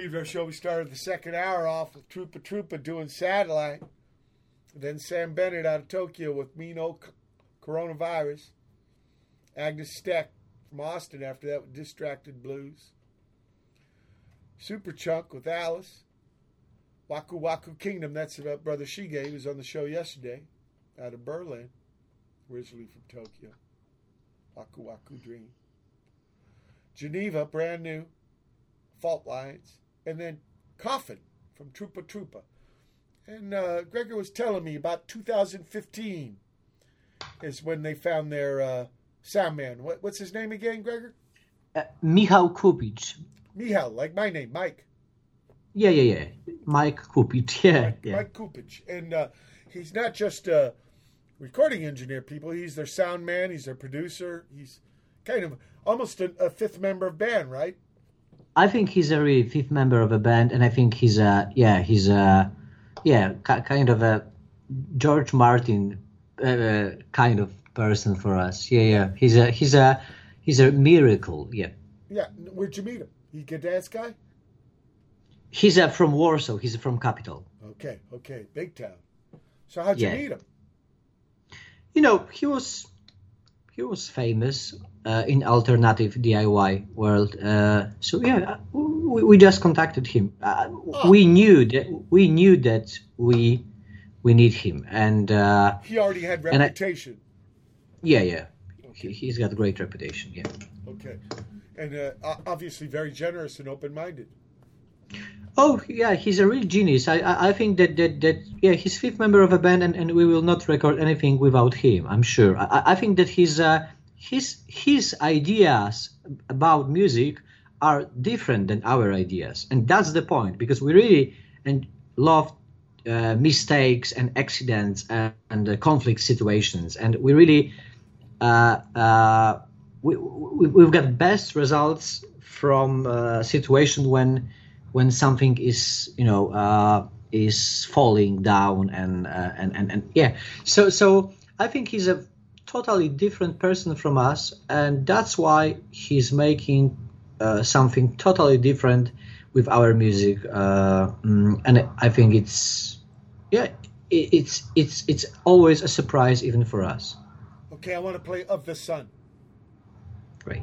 Pedro show. We started the second hour off with Trupa Trupa doing satellite. Then Samm Bennett out of Tokyo with Mean Old C- Coronavirus. Agnes Steck from Austin after that with Distracted Blues. Superchunk with Alice. Waqwaq Kingdom, that's about Brother Shige. He was on the show yesterday out of Berlin, originally from Tokyo. Waqwaq Dream. Geneva, brand new. Fault Lines. And then Coffin from Trupa Trupa. And uh, Gregor was telling me about 2015 is when they found their uh, sound man. What, what's his name again, Gregor? Uh, Michał Kupicz. Mihal, like my name, Mike. Yeah, yeah, yeah. Mike Kupicz. Yeah, Mike, yeah. Mike Kupicz. And uh, he's not just a recording engineer, people. He's their sound man. He's their producer. He's kind of almost a, a fifth member of band, right? I think he's a really fifth member of a band, and I think he's a yeah, he's a yeah, ki- kind of a George Martin uh, kind of person for us. Yeah, yeah. He's a he's a he's a miracle. Yeah. Yeah. Where'd you meet him? He good dance guy? He's uh, from Warsaw. He's from capital. Okay, okay. Big town. So how'd you meet him? You know, he was he was famous uh, in alternative DIY world. Uh, so yeah, we, we just contacted him. Uh, We knew that we knew that we we need him, and uh, He already had And I- reputation. yeah, yeah, he, he's got a great reputation. Yeah. Okay. And uh, obviously very generous and open minded. Oh yeah, he's a real genius. I I, I think that, that that yeah, he's fifth member of a band, and, and we will not record anything without him. I'm sure. I, I- think that his uh, his his ideas about music are different than our ideas, and that's the point because we really and love uh, mistakes and accidents and, and uh, conflict situations, and we really uh, uh, we, we, we've got best results from a situation when when something is you know uh, is falling down and, uh, and and and yeah. So so I think he's a totally different person from us and that's why he's making uh, something totally different with our music uh, mm, and I think it's yeah it, it's it's it's always a surprise even for us. Okay, I want to play Of the Sun. great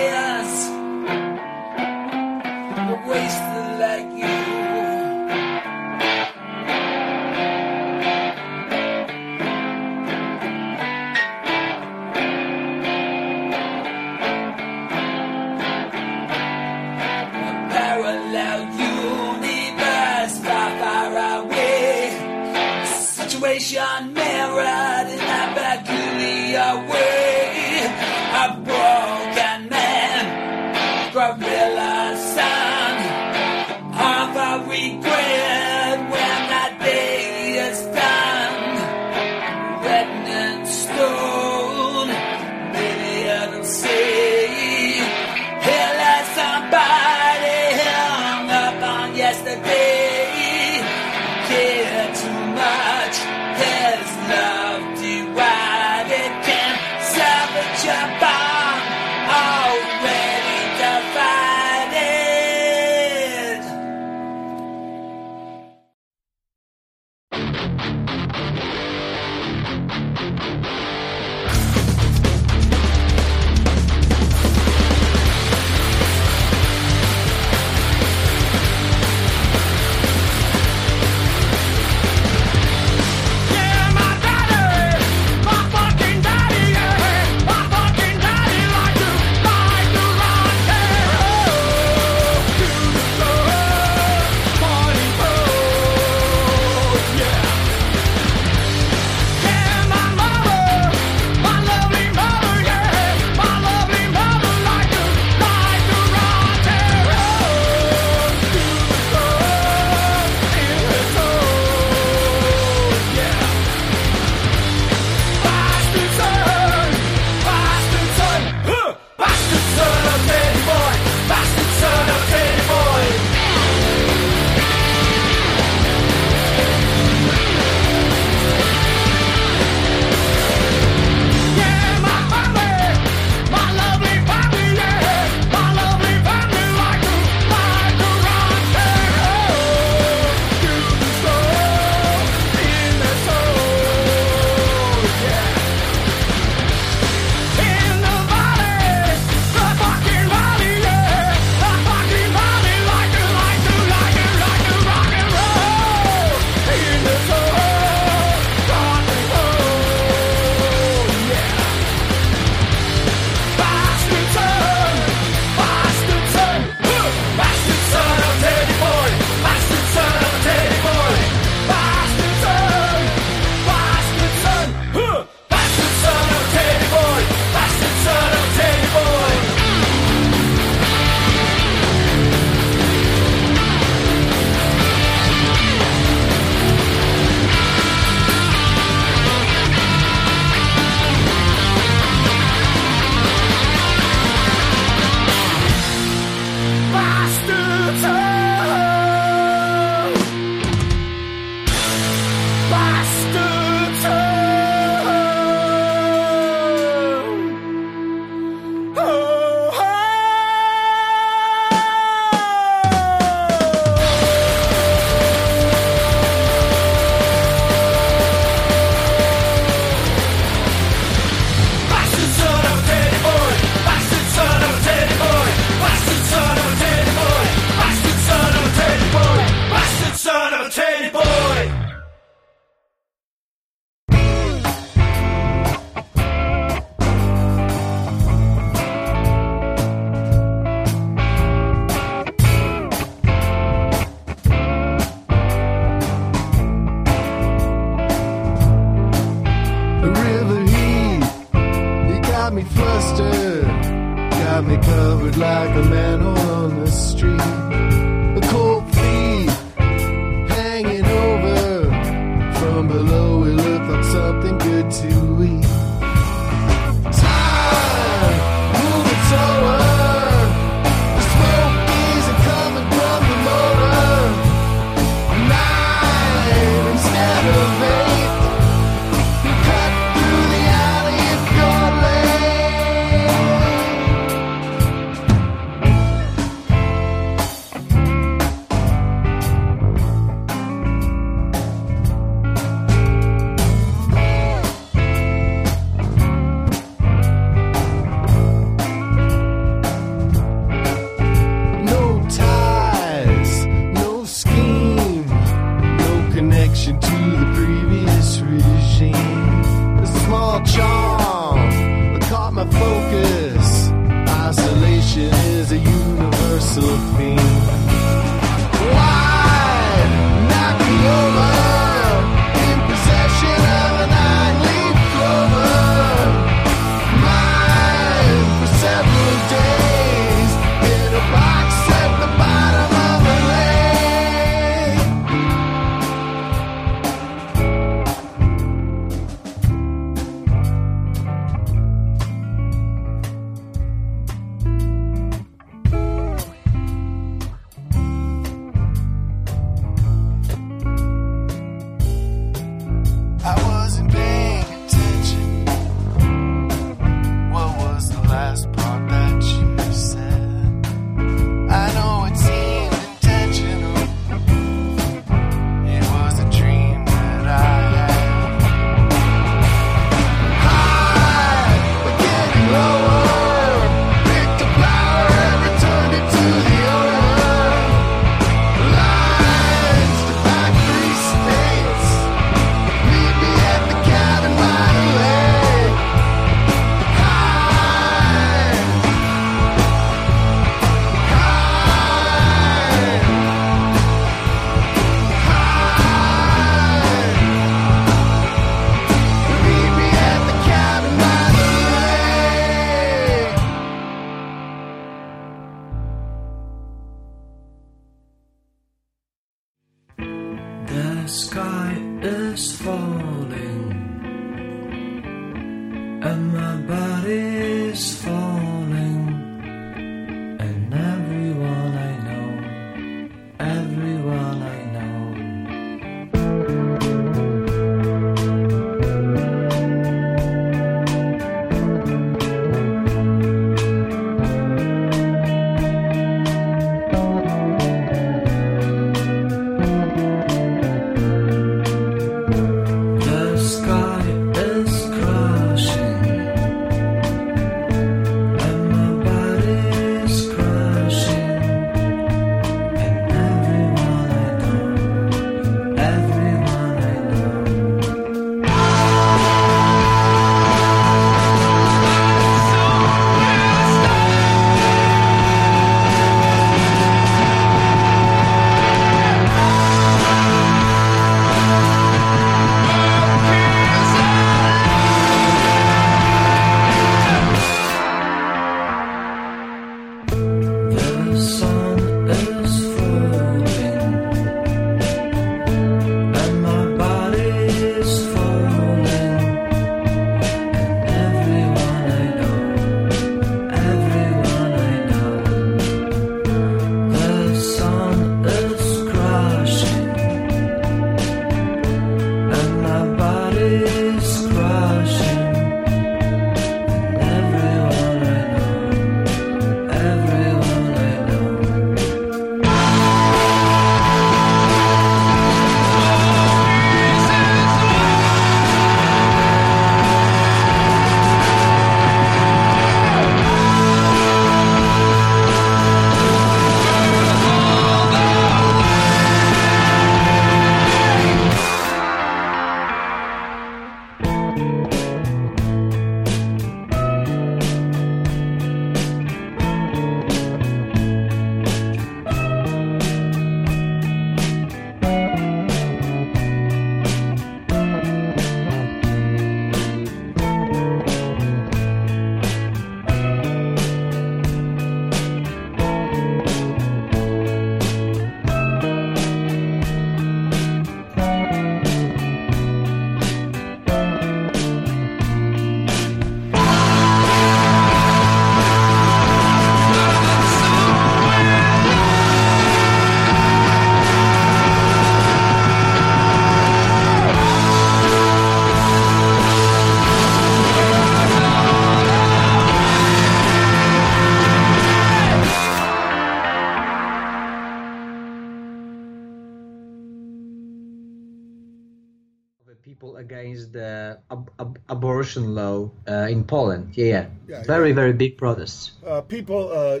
very very big protests. Uh, people, uh,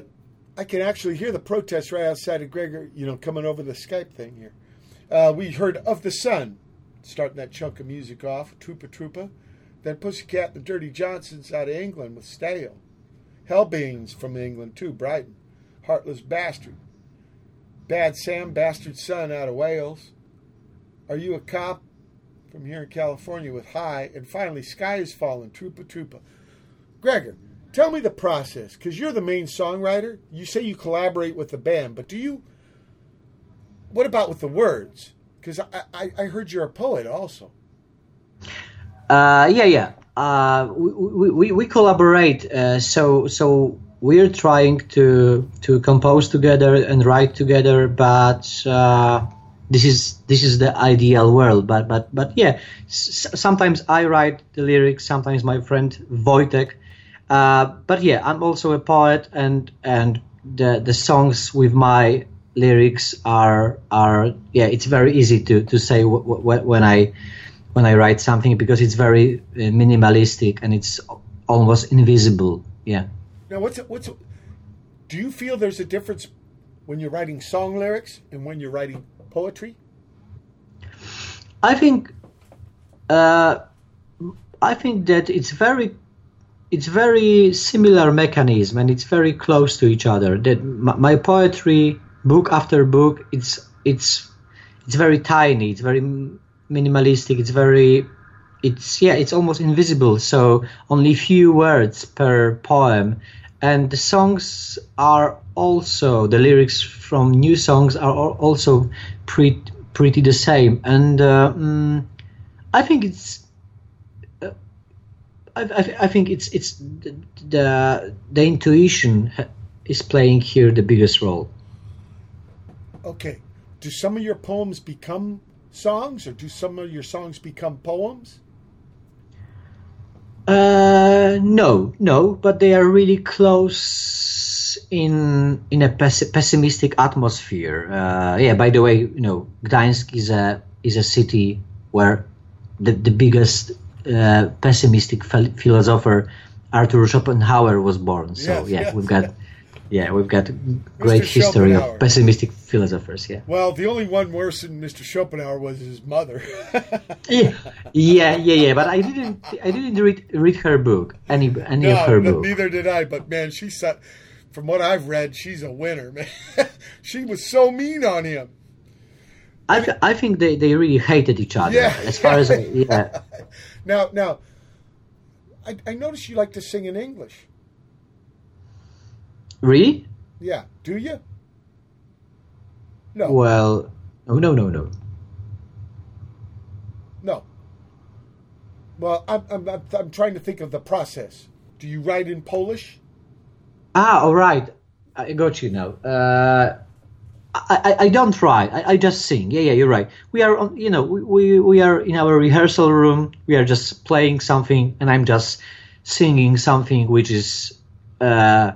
I can actually hear the protests right outside of Gregor, you know, coming over the Skype thing here. Uh, we heard Of the Sun starting that chunk of music off, Trupa Trupa. Then Pussycat and the Dirty Johnsons out of England with Stale. Hellbeings from England too, Brighton. Heartless Bastard. Bad Sam, Bastard Son out of Wales. Are You a Cop from here in California with High. And finally, Sky is Falling, Trupa Trupa. Gregor, tell me the process, because you're the main songwriter. You say you collaborate with the band, but do you. What about with the words? Because I, I, I heard you're a poet also. Uh, yeah, yeah. Uh, we, we, we collaborate. Uh, so so we're trying to to compose together and write together, but uh, this is this is the ideal world. But but but yeah, s- sometimes I write the lyrics. Sometimes my friend Wojtek. Uh, but yeah, I'm also a poet, and and the the songs with my lyrics are are yeah, it's very easy to to say w- w- when I when I write something because it's very uh, minimalistic and it's almost invisible. Yeah. Now, what's what's do you feel there's a difference when you're writing song lyrics and when you're writing poetry? I think uh, I think that it's very it's very similar mechanism and it's very close to each other. That my, poetry, book after book, it's it's it's very tiny. It's very minimalistic. It's very it's yeah it's almost invisible. So only few words per poem, and the songs are also the lyrics from new songs are also pretty pretty the same. And uh, mm, I think it's I, I, I think it's it's the the, the intuition is playing here the biggest role. Okay. Do some of your poems become songs or do some of your songs become poems? Uh, no, no, but they are really close in in a pes- pessimistic atmosphere. Uh, yeah. By the way, you know, Gdańsk is a is a city where the the biggest uh, pessimistic phil- philosopher Arthur Schopenhauer was born. So Yes, yeah, yes. we've got yeah we've got great history of pessimistic philosophers. Yeah. Well, the only one worse than Mr. Schopenhauer was his mother. yeah, yeah, yeah, yeah. But I didn't, I didn't read read her book, any any of her no, book. neither did I. But man, she said, from what I've read, she's a winner, man. she was so mean on him. I, th- I think they, they really hated each other. Yeah. As far as I, yeah, Now, now, I, I noticed you like to sing in English. really? Yeah, do you? No, Well, no, no, no, no. no. Well, I'm, I'm, I'm, I'm trying to think of the process. Do you write in Polish? Ah, all right. I got you now. Uh, I, I, don't try. I, I just sing. Yeah, yeah, you're right. We are, on, you know, we, we, are in our rehearsal room. We are just playing something, and I'm just singing something which is, uh,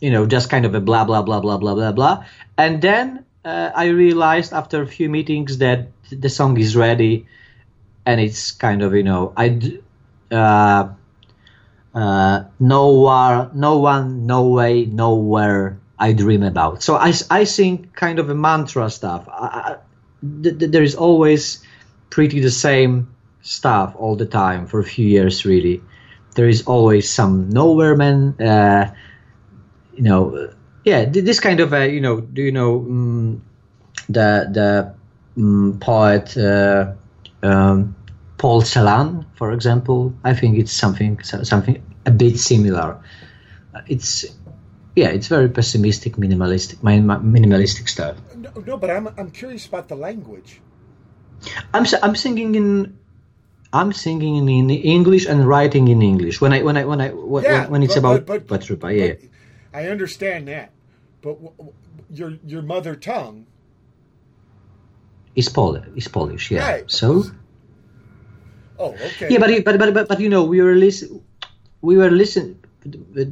you know, just kind of a blah blah blah blah blah blah blah. And then uh, I realized after a few meetings that the song is ready, and it's kind of, you know, I. Uh, uh, nowhere, no one, no way, nowhere I dream about. So I, I sing kind of a mantra stuff. I, I, th- th- there is always pretty the same stuff all the time for a few years, really. There is always some nowhere man, uh, you know, yeah, this kind of a, you know, do you know mm, the the mm, poet uh, um, Paul Celan, for example? I think it's something something a bit similar. It's yeah, it's very pessimistic, minimalistic, mi- mi- minimalistic stuff. No, no, but I'm, I'm curious about the language. I'm I'm singing in I'm singing in English and writing in English when I when I when I when, Yeah, when it's but- about but- but- Patrupa, yeah. I understand that, but w- w- your your mother tongue, is Polish. It's Polish, yeah. Right. So oh, okay, yeah, but but but but, but you know we were listen we were listening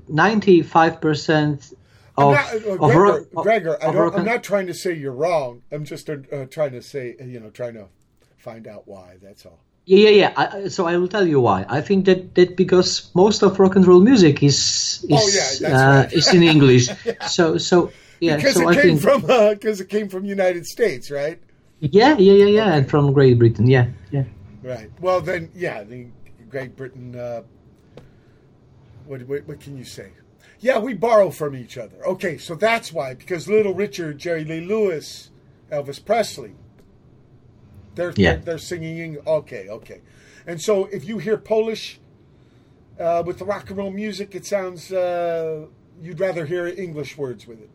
ninety five percent of not, uh, of Gregor, of- Gregor, I don't, I'm not trying to say you're wrong. I'm just uh, uh, trying to say, uh, you know, trying to find out why. That's all. Yeah, yeah, yeah. I, so I will tell you why. I think that, that because most of rock and roll music is is Oh, yeah, uh, right. is in English. So so yeah. because so it I came think from because it came from United States, right? Yeah, yeah, yeah, yeah. And from Great Britain, yeah, yeah. Right. Well, then, yeah, the Great Britain. What, what what can you say? Yeah, we borrow from each other. Okay, so that's why because Little Richard, Jerry Lee Lewis, Elvis Presley, they're Yeah. they're, they're singing. Okay, okay, and so if you hear Polish uh, with the rock and roll music, it sounds uh, you'd rather hear English words with it.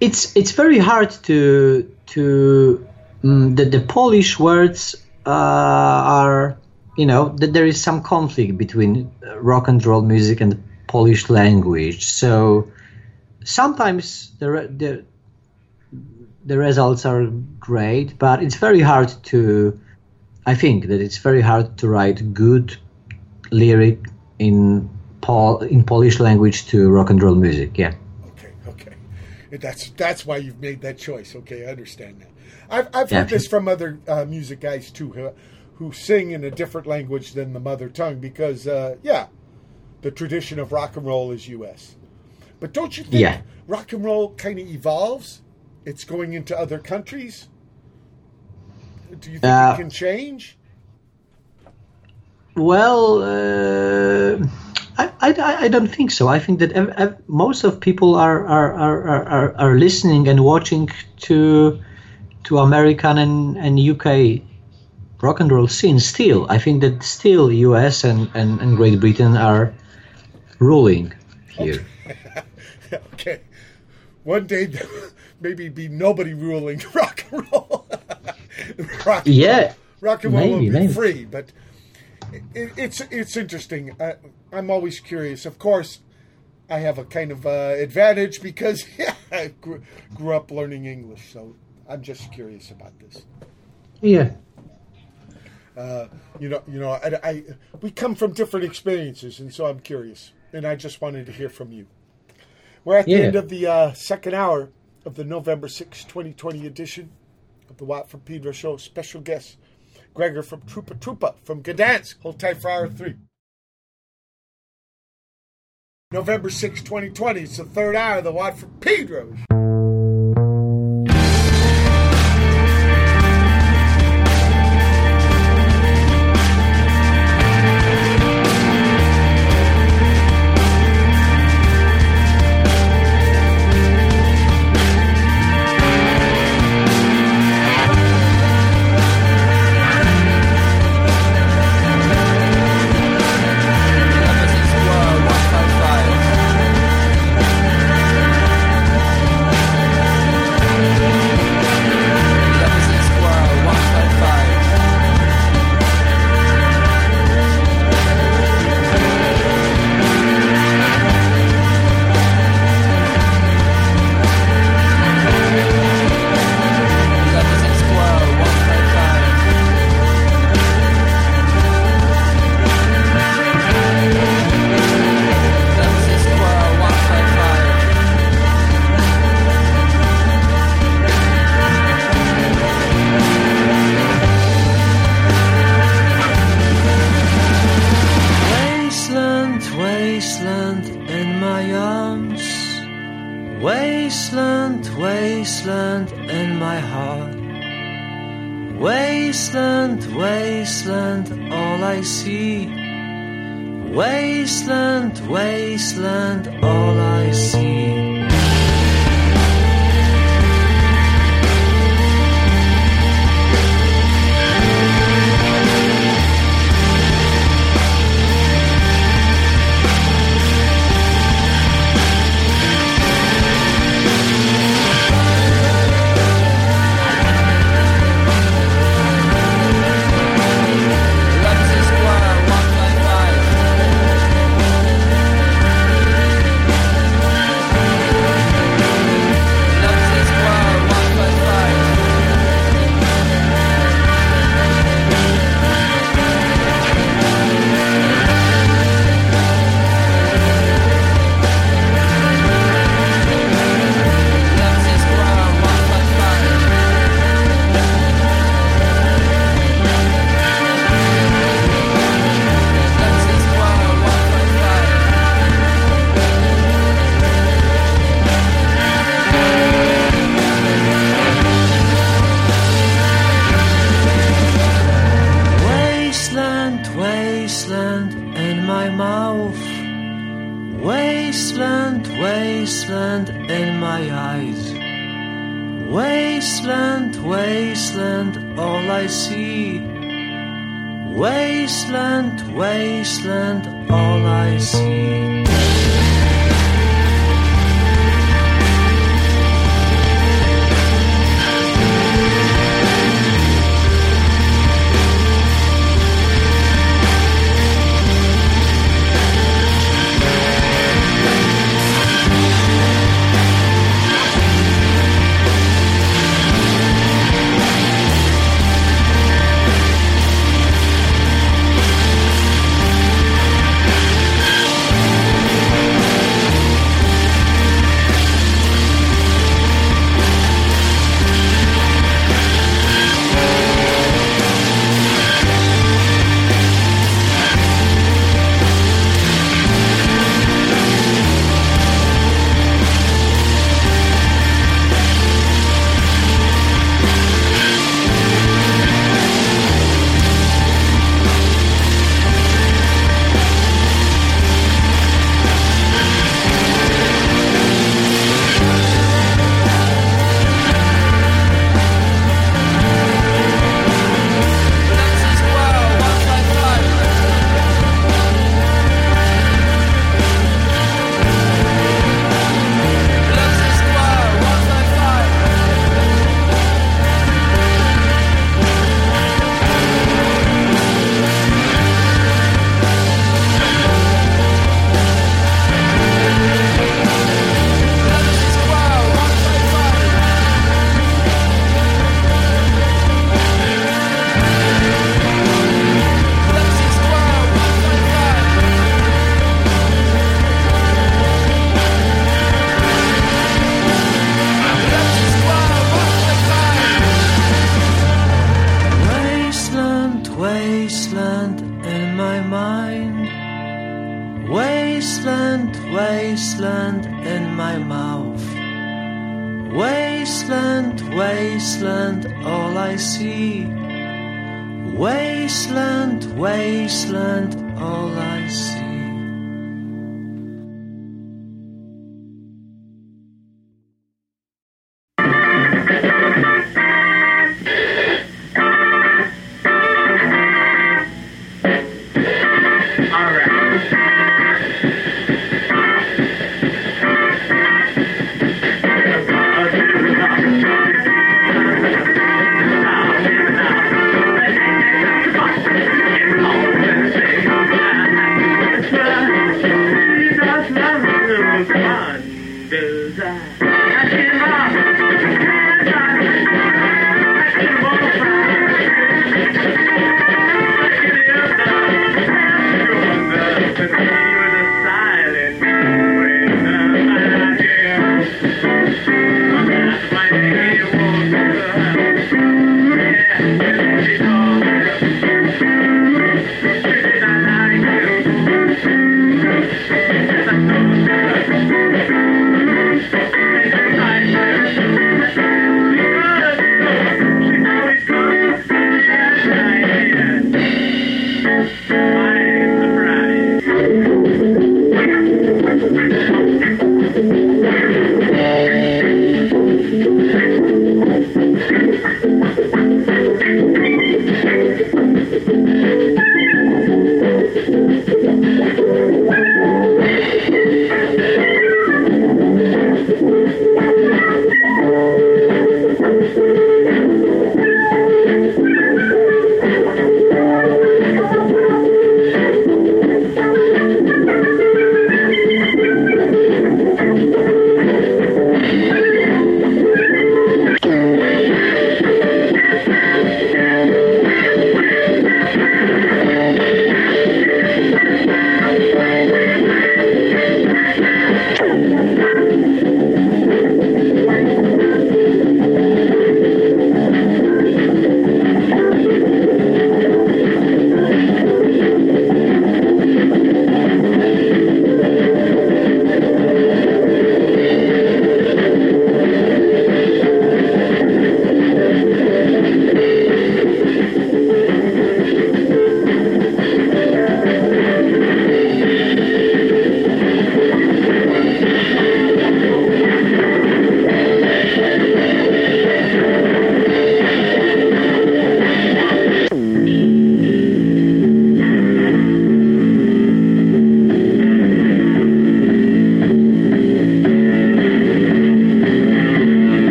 It's it's very hard to to mm, the the Polish words uh, are you know that there is some conflict between uh, rock and roll music and the Polish language. So sometimes the the the results are great, but it's very hard to. I think that it's very hard to write good lyric in Pol- in Polish language to rock and roll music. Yeah. Okay, okay. That's that's why you've made that choice. Okay, I understand that. I've I've Yeah. heard this from other uh, music guys too, who, who sing in a different language than the mother tongue because, uh, yeah, the tradition of rock and roll is U.S. But don't you think Yeah. rock and roll kind of evolves? It's going into other countries. Do you think Uh, it can change? Well, uh, I, I, I don't think so. I think that ev- ev- most of people are are, are, are, are listening and watching to to American and, and UK rock and roll scene still. I think that still US and, and, and Great Britain are ruling here. okay. One day, maybe be nobody ruling rock and roll. rock and Yeah, roll, rock and roll maybe, will be maybe. free, but it, it's it's interesting. I, I'm always curious. Of course, I have a kind of uh, advantage because yeah, I grew, grew up learning English, so I'm just curious about this. Yeah. Uh, you know, you know, I, I we come from different experiences, and so I'm curious, and I just wanted to hear from you. We're at the Yeah. end of the uh, second hour of the November 6, 2020 edition of the Watt from Pedro Show. Special guest, Gregor from Trupa Trupa from Gdansk. Hold tight for hour three. November 6, 2020. It's the third hour of the Watt from Pedro.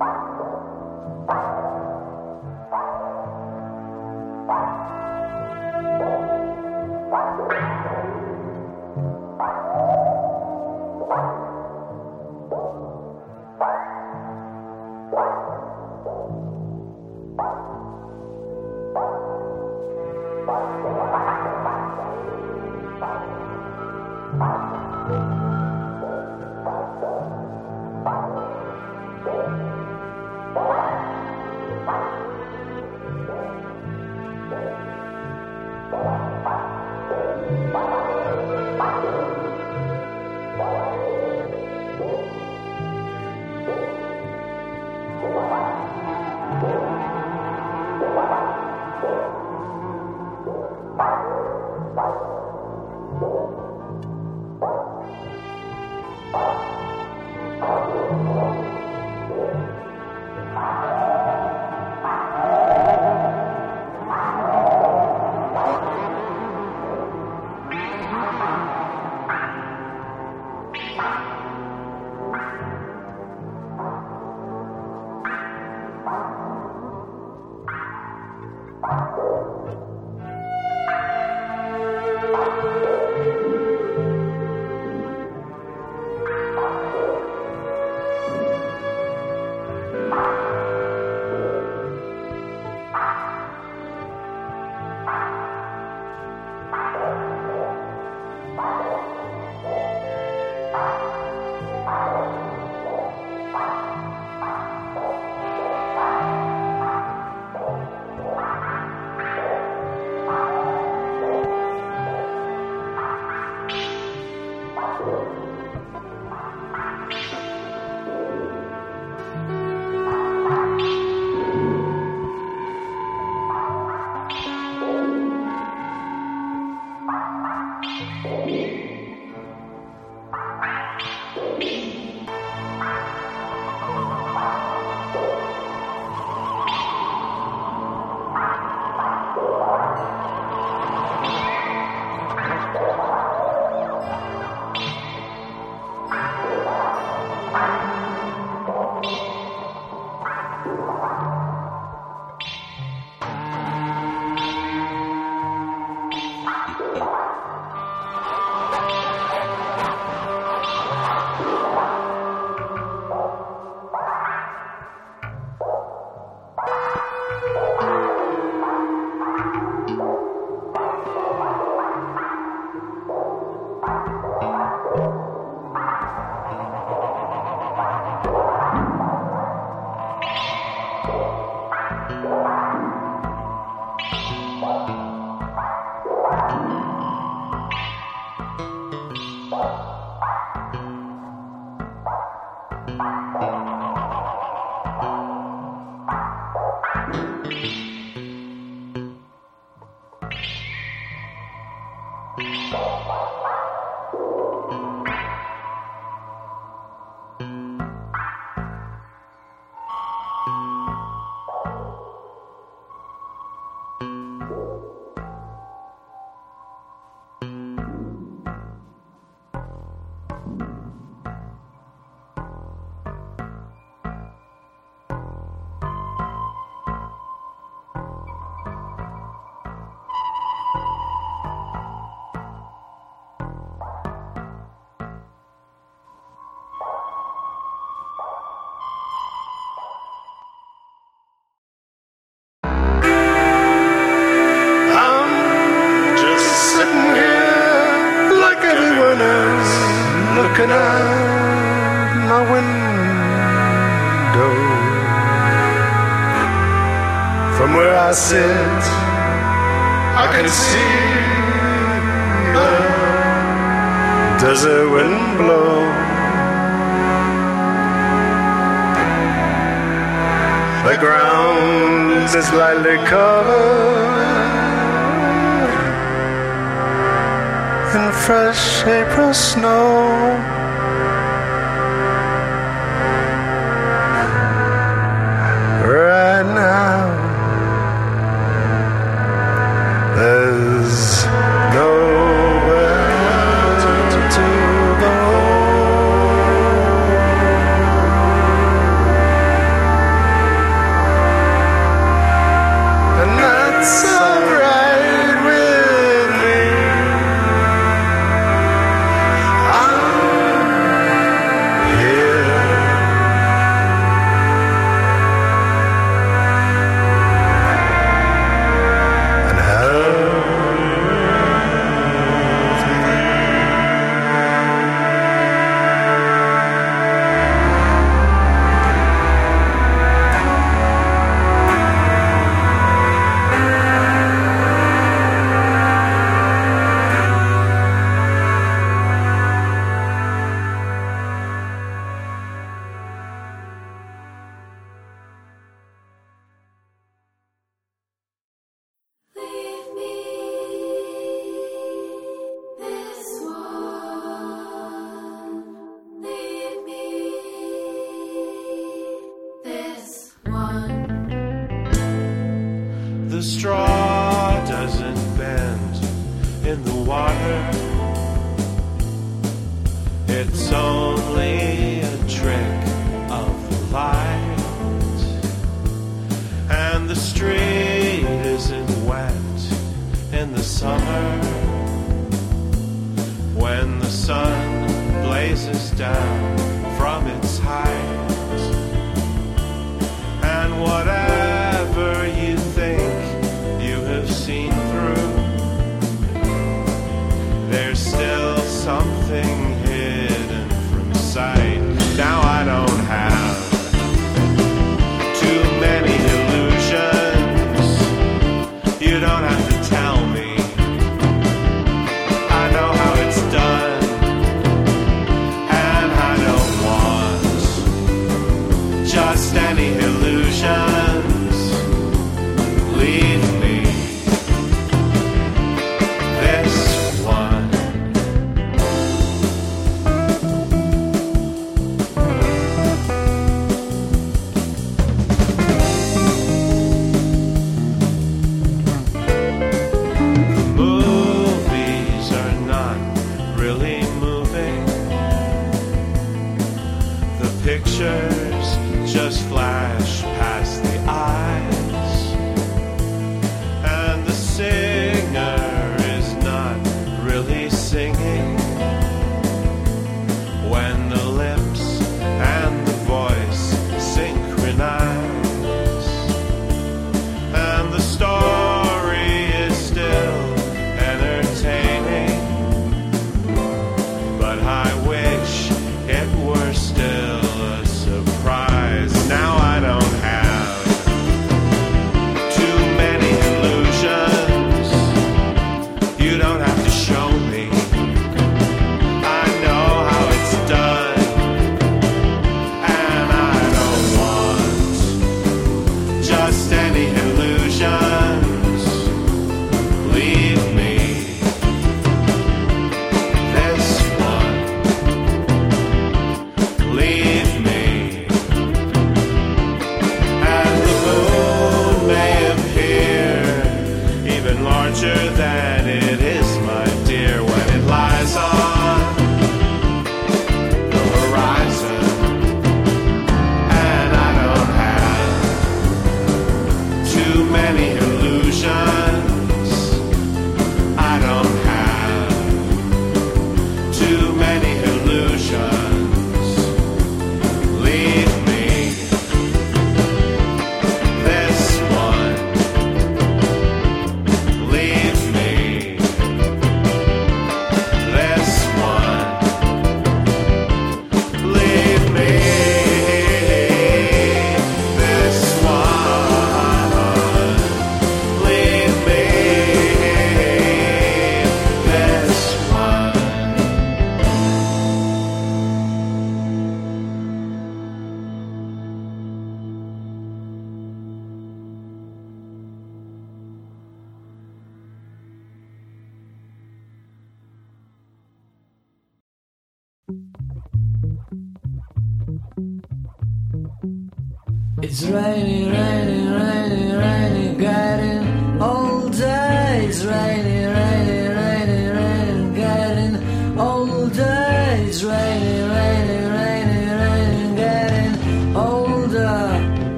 Bye. I sit, I can see the desert wind blow. The ground is lightly covered in fresh April snow.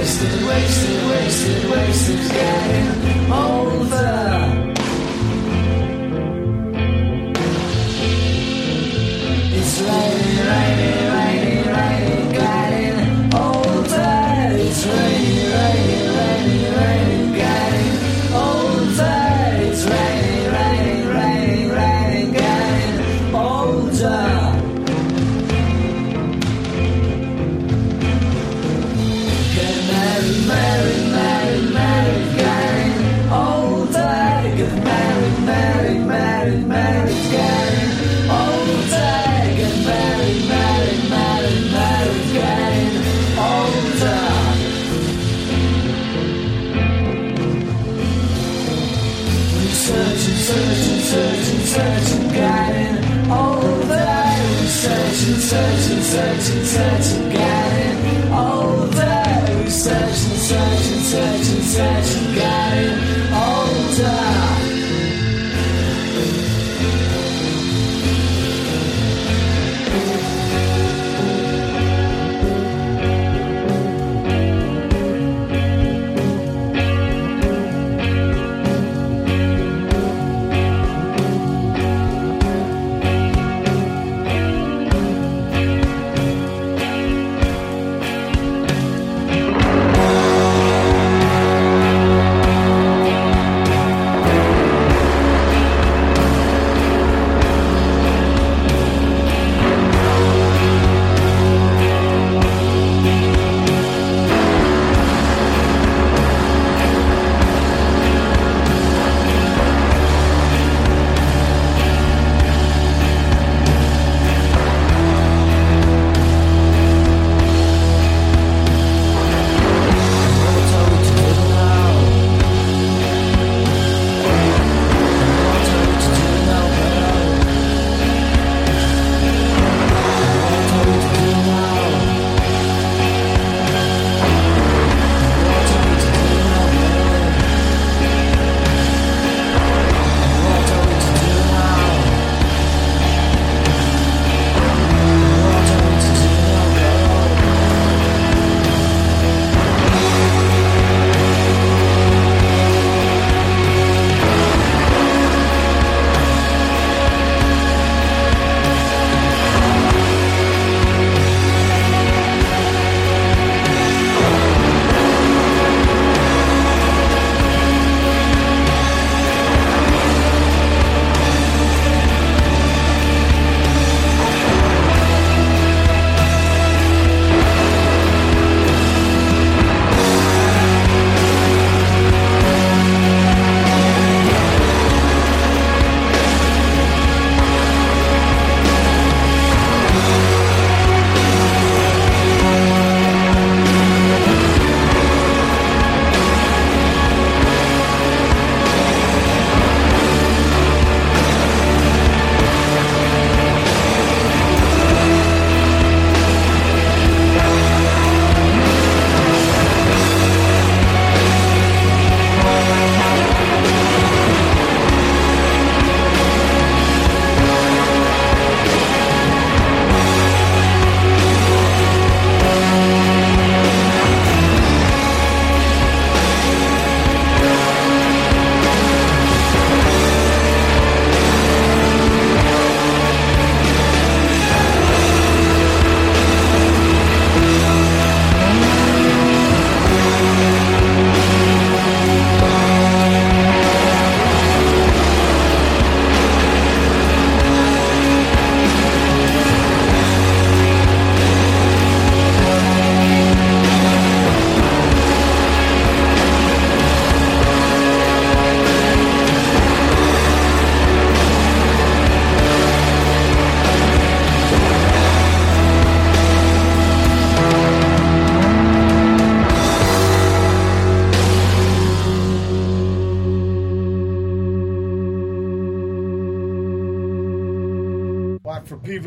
Get wasted, wasted, wasted, wasted's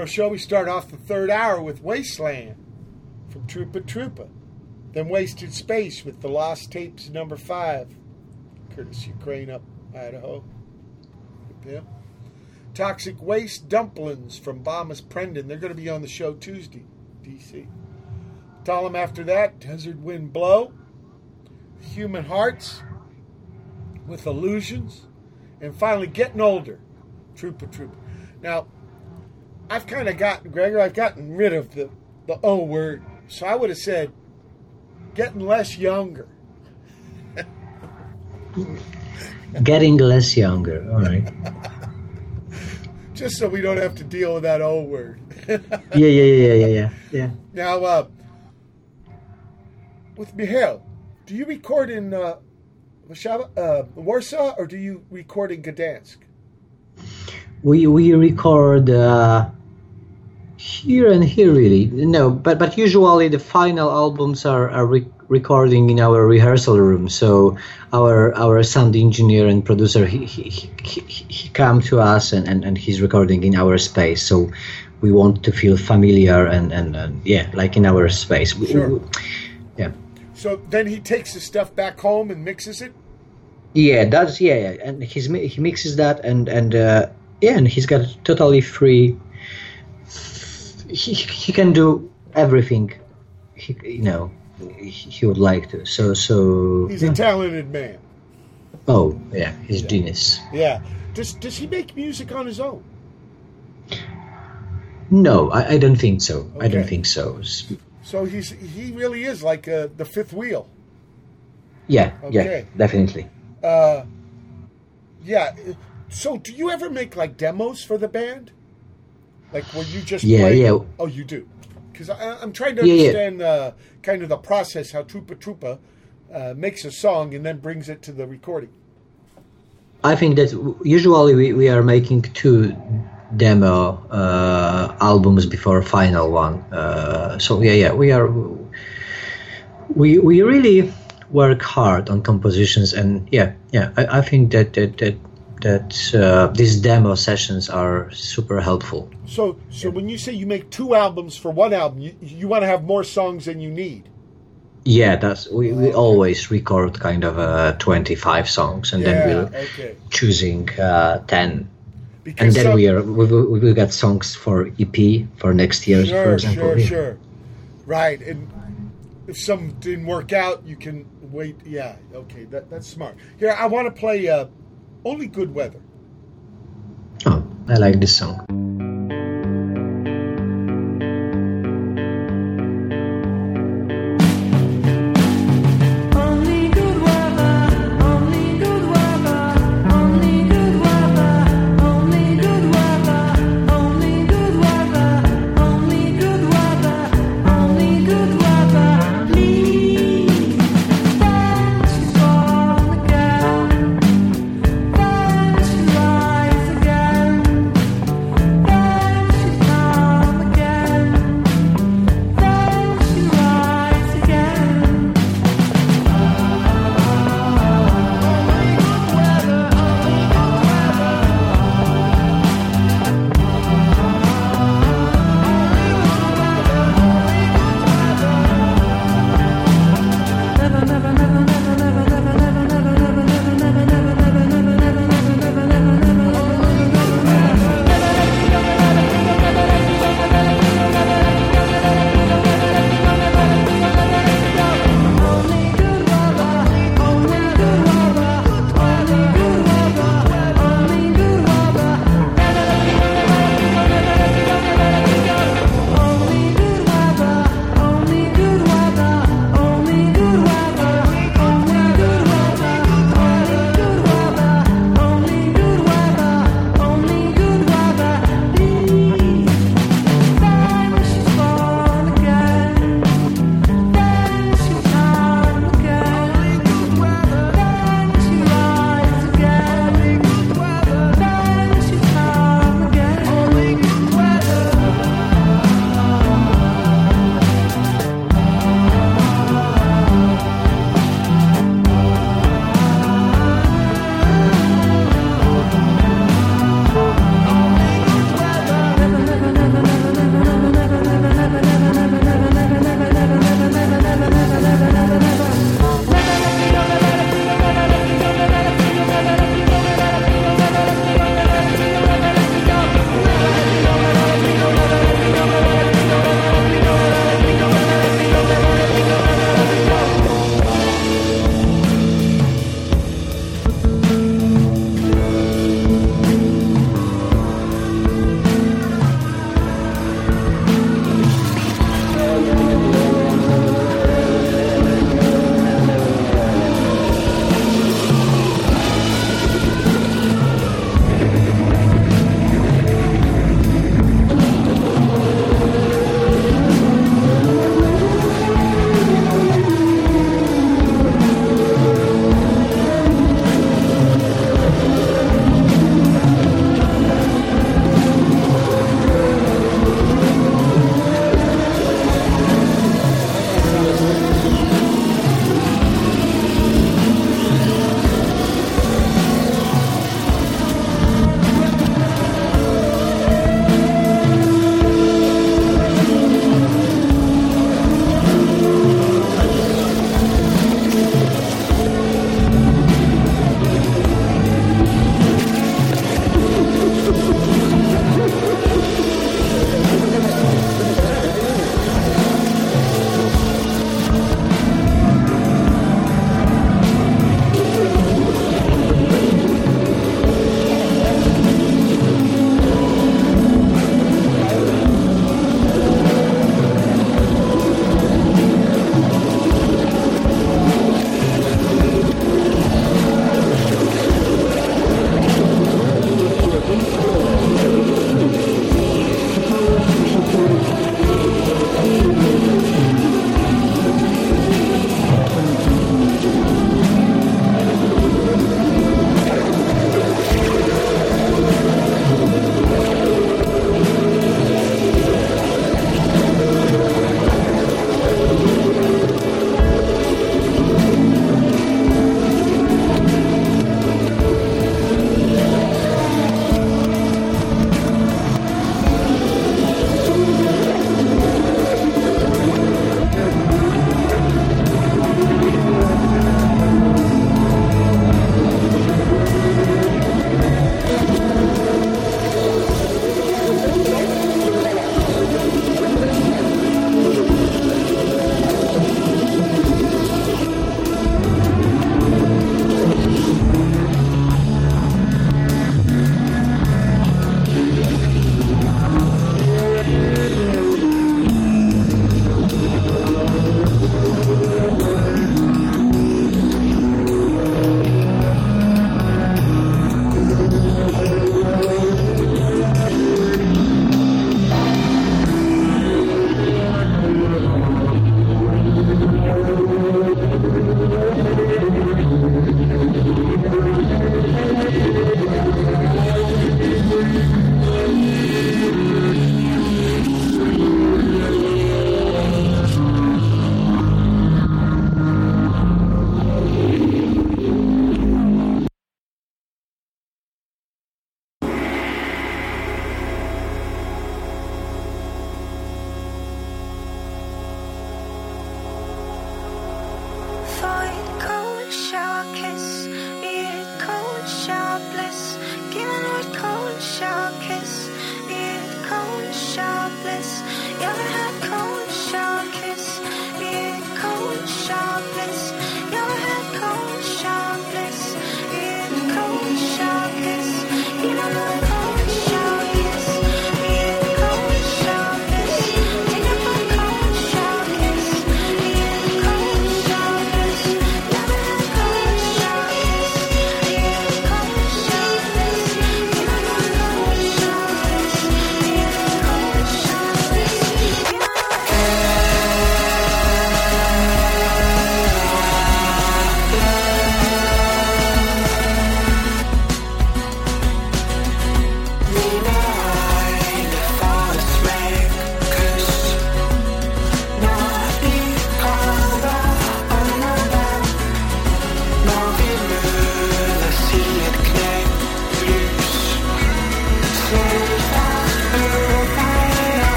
From show. We start off the third hour with Wasteland from Trupa Trupa. Then Wasted Space with The Lost Tapes number five, Curtis Crane Up, Idaho. Yeah. Toxic Waste Dumplings from Bomis Prendin. They're going to be on the show Tuesday, DC. Thollem after that, Desert Wind Blow, Human Hearts with Illusions, and finally Getting Older, Trupa Trupa. Now, kind of gotten, Gregor, I've gotten rid of the, the O word. So I would have said getting less younger. Getting less younger. All right. Just so we don't have to deal with that O word. Yeah, yeah, yeah, yeah, yeah, yeah. Now, uh, with Michał, do you record in uh, uh, Warsaw or do you record in Gdansk? We we record uh, here and here really. No, but but usually the final albums are, are re- recording in our rehearsal room. So our our sound engineer and producer he he, he, he, come to us and, and, and he's recording in our space. So we want to feel familiar and, and, and yeah, like in our space. Sure. we- yeah. So then he takes the stuff back home and mixes it? Yeah, that's yeah, yeah. and he's he mixes that and and uh, yeah, and he's got totally free. He he can do everything, he you know, he, would like to. So so. He's yeah. a talented man. Oh yeah, he's genius. Yeah. Does, does he make music on his own? No, I, I don't think so. I don't think so. So he's he really is like uh, the fifth wheel. Yeah, Okay. yeah, definitely. Uh, yeah. So do you ever make like demos for the band? Like where you just Yeah, play? yeah. Oh, you do. Because I'm trying to Yeah, yeah. understand uh, kind of the process how Trupa Trupa uh, makes a song and then brings it to the recording. I think that usually we, we are making two demo uh, albums before a final one. Uh, so yeah, yeah, we are we we really work hard on compositions, and yeah, yeah, I, I think that that that that uh, these demo sessions are super helpful. So so when you say you make two albums for one album, you, you want to have more songs than you need. Yeah, that's we, we always record kind of uh, twenty five songs, and yeah. then we'll okay. choosing uh, ten. Because and then some- we are we will we will get songs for EP for next year, Sure, for example. sure, yeah. sure. Right, and if some didn't work out, you can wait. Yeah, okay, that, that's smart. Here, I want to play uh, "Only Good Weather." Oh, I like this song.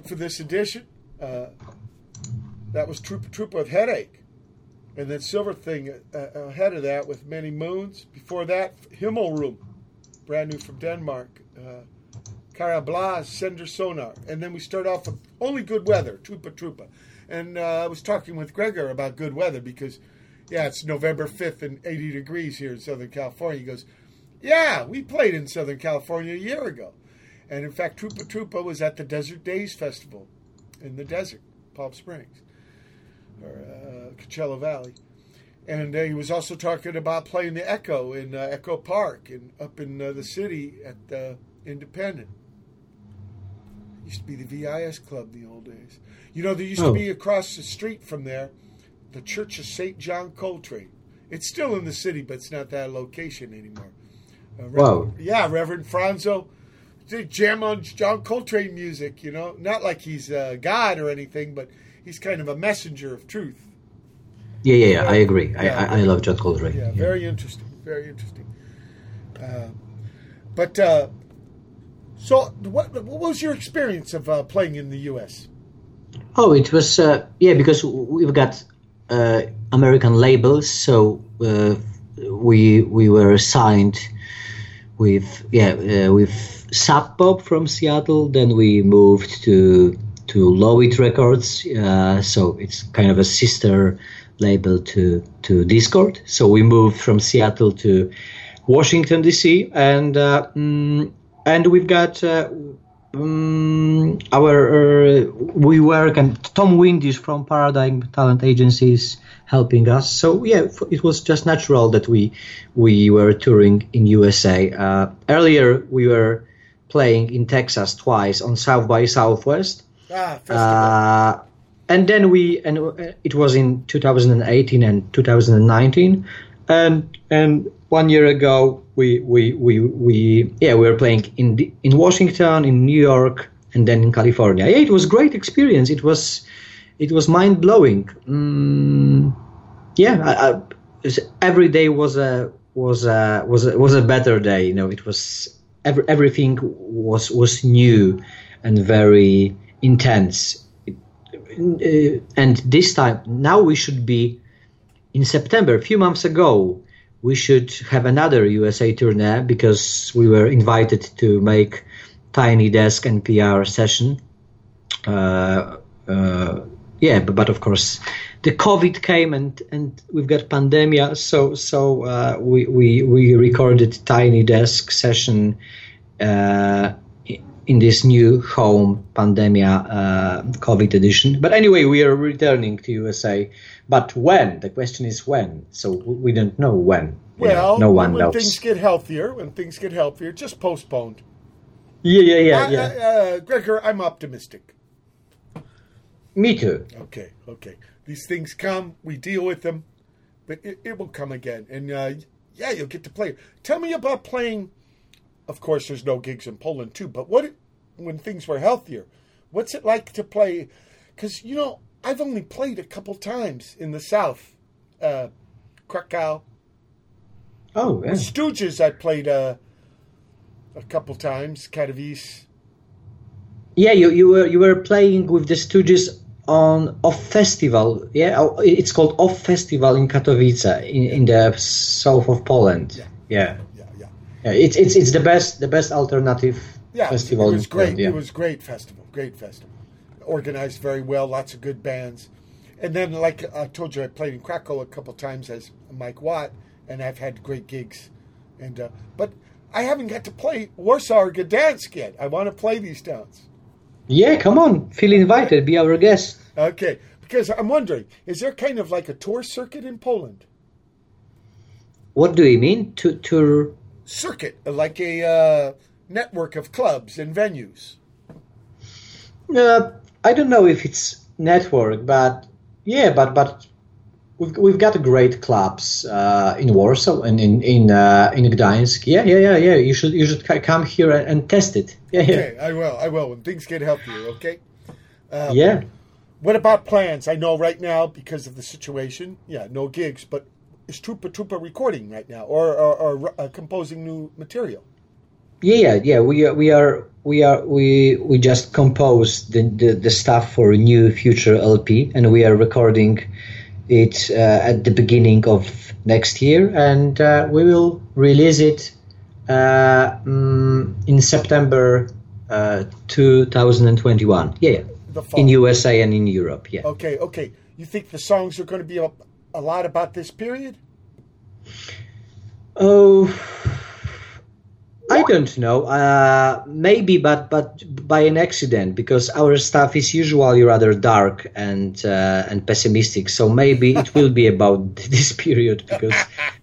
Music for this edition. Uh, that was Trupa Trupa with Headache. And then Silverthing uh, ahead of that with Many Moons. Before that, Himmelrum, brand new from Denmark. Uh, Kaere Bla, Sender Sonar. And then we start off with Only Good Weather, Trupa Trupa. And uh, I was talking with Gregor about good weather because, yeah, it's November 5th and 80 degrees here in Southern California. He goes, Yeah, we played in Southern California a year ago. And in fact, Trupa Trupa was at the Desert Days Festival in the desert, Palm Springs, or uh, Coachella Valley. And uh, he was also talking about playing the Echo in uh, Echo Park and up in uh, the city at uh, Independent. Used to be the VIS Club in the old days. You know, there used Oh. to be across the street from there the Church of St. John Coltrane. It's still in the city, but it's not that location anymore. Uh, Rev- Wow. Yeah, Reverend Franzo. Jam on John Coltrane music, you know. Not like he's a God or anything, but he's kind of a messenger of truth. Yeah, yeah, yeah. I agree. I, Yeah. I, I love John Coltrane. Yeah, very interesting. Very interesting. Uh, but uh, so, what, what was your experience of uh, playing in the U.S.? Oh, it was uh, yeah because we've got uh, American labels, so uh, we we were signed with yeah uh, with Sub Pop from Seattle. Then we moved to to Lovitt Records, uh, so it's kind of a sister label to to Dischord. So we moved from Seattle to Washington D.C. and uh, mm, and we've got. Uh, um, our uh, we work and Tom Windish from Paradigm Talent Agencies helping us. So yeah, it was just natural that we we were touring in USA. Uh, earlier we were playing in Texas twice on South by Southwest. Ah. Uh, and then we and uh, it was in 2018 and 2019 and and one year ago we we we, we yeah we were playing in the, in Washington in New York and then in California. Yeah it was great experience. It was it was mind blowing mm, yeah I, I, every day was a was a was a, was a better day. You know it was every, everything was was new and very intense uh, and this time now we should be in September, a few months ago, we should have another USA tournée because we were invited to make Tiny Desk NPR session. Uh, uh, yeah, but, but of course, the COVID came and, and we've got pandemia, so so uh, we, we we recorded Tiny Desk session uh, in this new home pandemia uh, COVID edition. But anyway, we are returning to USA. But when? The question is when. So we don't know when. Well, no one when knows. things get healthier, when things get healthier, just postponed. Yeah, yeah, yeah, I- yeah. Uh, Gregor, I'm optimistic. Me too. Okay, okay. These things come, we deal with them, but it, it will come again. And uh, yeah, you'll get to play. Tell me about playing. Of course, there's no gigs in Poland too, but what when things were healthier? What's it like to play? Because you know, I've only played a couple times in the South, uh, Krakow. Oh, yeah. With Stooges, I played uh, a couple times. Katowice. Yeah, you, you were you were playing with the Stooges on Off Festival. Yeah, oh, it's called Off Festival in Katowice in, in the south of Poland. Yeah, yeah, yeah, yeah. it's it's it's the best the best alternative Yeah, festival it was in Poland. great. Yeah. It was great festival. Great festival. Organized very well. Lots of good bands. And then, like I told you, I played in Krakow a couple times as Mike Watt, and I've had great gigs. And uh, but I haven't got to play Warsaw or Gdansk yet. I want to play these towns. yeah, come on, feel invited, be our guest. Okay, because I'm wondering, is there kind of like a tour circuit in Poland? What do you mean to tour? Circuit, like a uh, network of clubs and venues. Uh, I don't know if it's network, but yeah, but but we've we've got great clubs uh, in Warsaw and in in uh, in Gdańsk. Yeah, yeah, yeah, yeah. You should you should come here and, and test it. Yeah, yeah. Okay, I will. I will when things get healthier. Okay. Um, Yeah. What about plans? I know right now because of the situation. Yeah, no gigs. But is Trupa Trupa recording right now or or, or uh, composing new material? Yeah, yeah, yeah. We are, we are, we are, we we just composed the, the, the stuff for a new future LP, and we are recording it uh, at the beginning of next year, and uh, we will release it uh, mm, in September uh, 2021. Yeah, yeah. The fall. in USA and in Europe. Yeah. Okay, okay. You think the songs are going to be a, a lot about this period? Oh, I don't know. Uh, maybe, but but by an accident, because our stuff is usually rather dark and uh, and pessimistic. So maybe it will be about this period because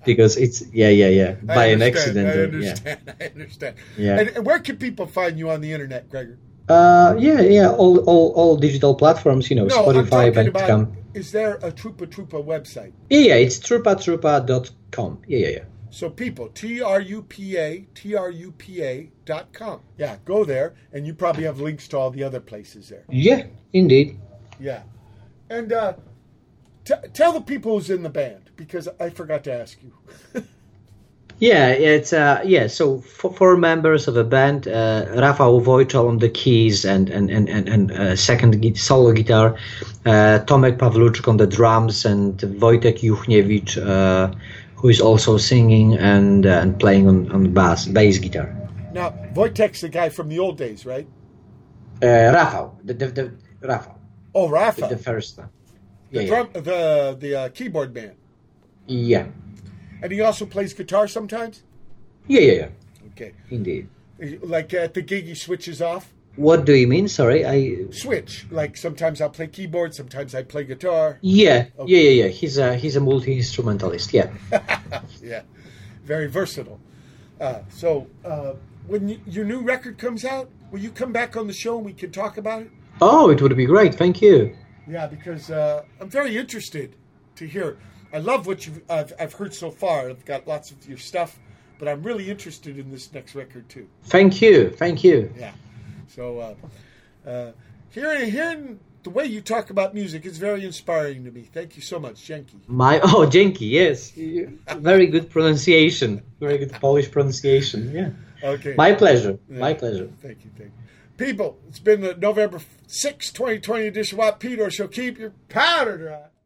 because it's yeah yeah yeah by an accident. I uh, yeah. understand. I understand. Yeah. And, and where can people find you on the internet, Gregor? Uh, yeah, yeah, all, all, all digital platforms, you know, No, Spotify. Bandcamp. Is there a Trupa Trupa website? Yeah, yeah, it's trupatrupa.com. Yeah, yeah, yeah. So people, T R U P A T R U P A dot com. Yeah, go there, and you probably have links to all the other places there. Yeah, indeed. Yeah, and uh, t- tell the people who's in the band because I forgot to ask you. Yeah, it's uh, yeah. So four, four members of a band: uh, Rafał Wojczal on the keys and and and and, and uh, second solo guitar, uh, Tomek Pawluczuk on the drums, and Wojtek Juchniewicz, uh, who is also singing and uh, and playing on on bass bass guitar. Now, Wojtek's the guy from the old days, right? Uh, Rafał, the the, the Rafał, Oh, the, the first one. the Yeah, yeah, drum, the the uh, keyboard man, yeah, and he also plays guitar sometimes. yeah, yeah, yeah. Okay, Indeed. like at the gig, he switches off. What do you mean? Sorry, I Switch. Like sometimes I'll play keyboard, sometimes I play guitar. yeah, Okay. yeah, yeah, yeah. He's a he's a multi instrumentalist. Yeah. yeah, very versatile. Uh, so, uh, when y- your new record comes out, will you come back on the show and we can talk about it? Oh, it would be great. Thank you. Yeah, because uh, I'm very interested to hear. I love what you've I've, I've heard so far. I've got lots of your stuff, but I'm really interested in this next record too. Thank you. Thank you. Yeah. So, uh, uh, hearing hearing the way you talk about music is very inspiring to me. Thank you so much, Jenki. My oh, Dzięki. Yes, very good pronunciation. Very good Polish pronunciation. Yeah. Okay. My pleasure. Yeah. My pleasure. Thank you, thank you. People, it's been the November 6, 2020 edition of Watt Pedro Show. Keep your powder dry.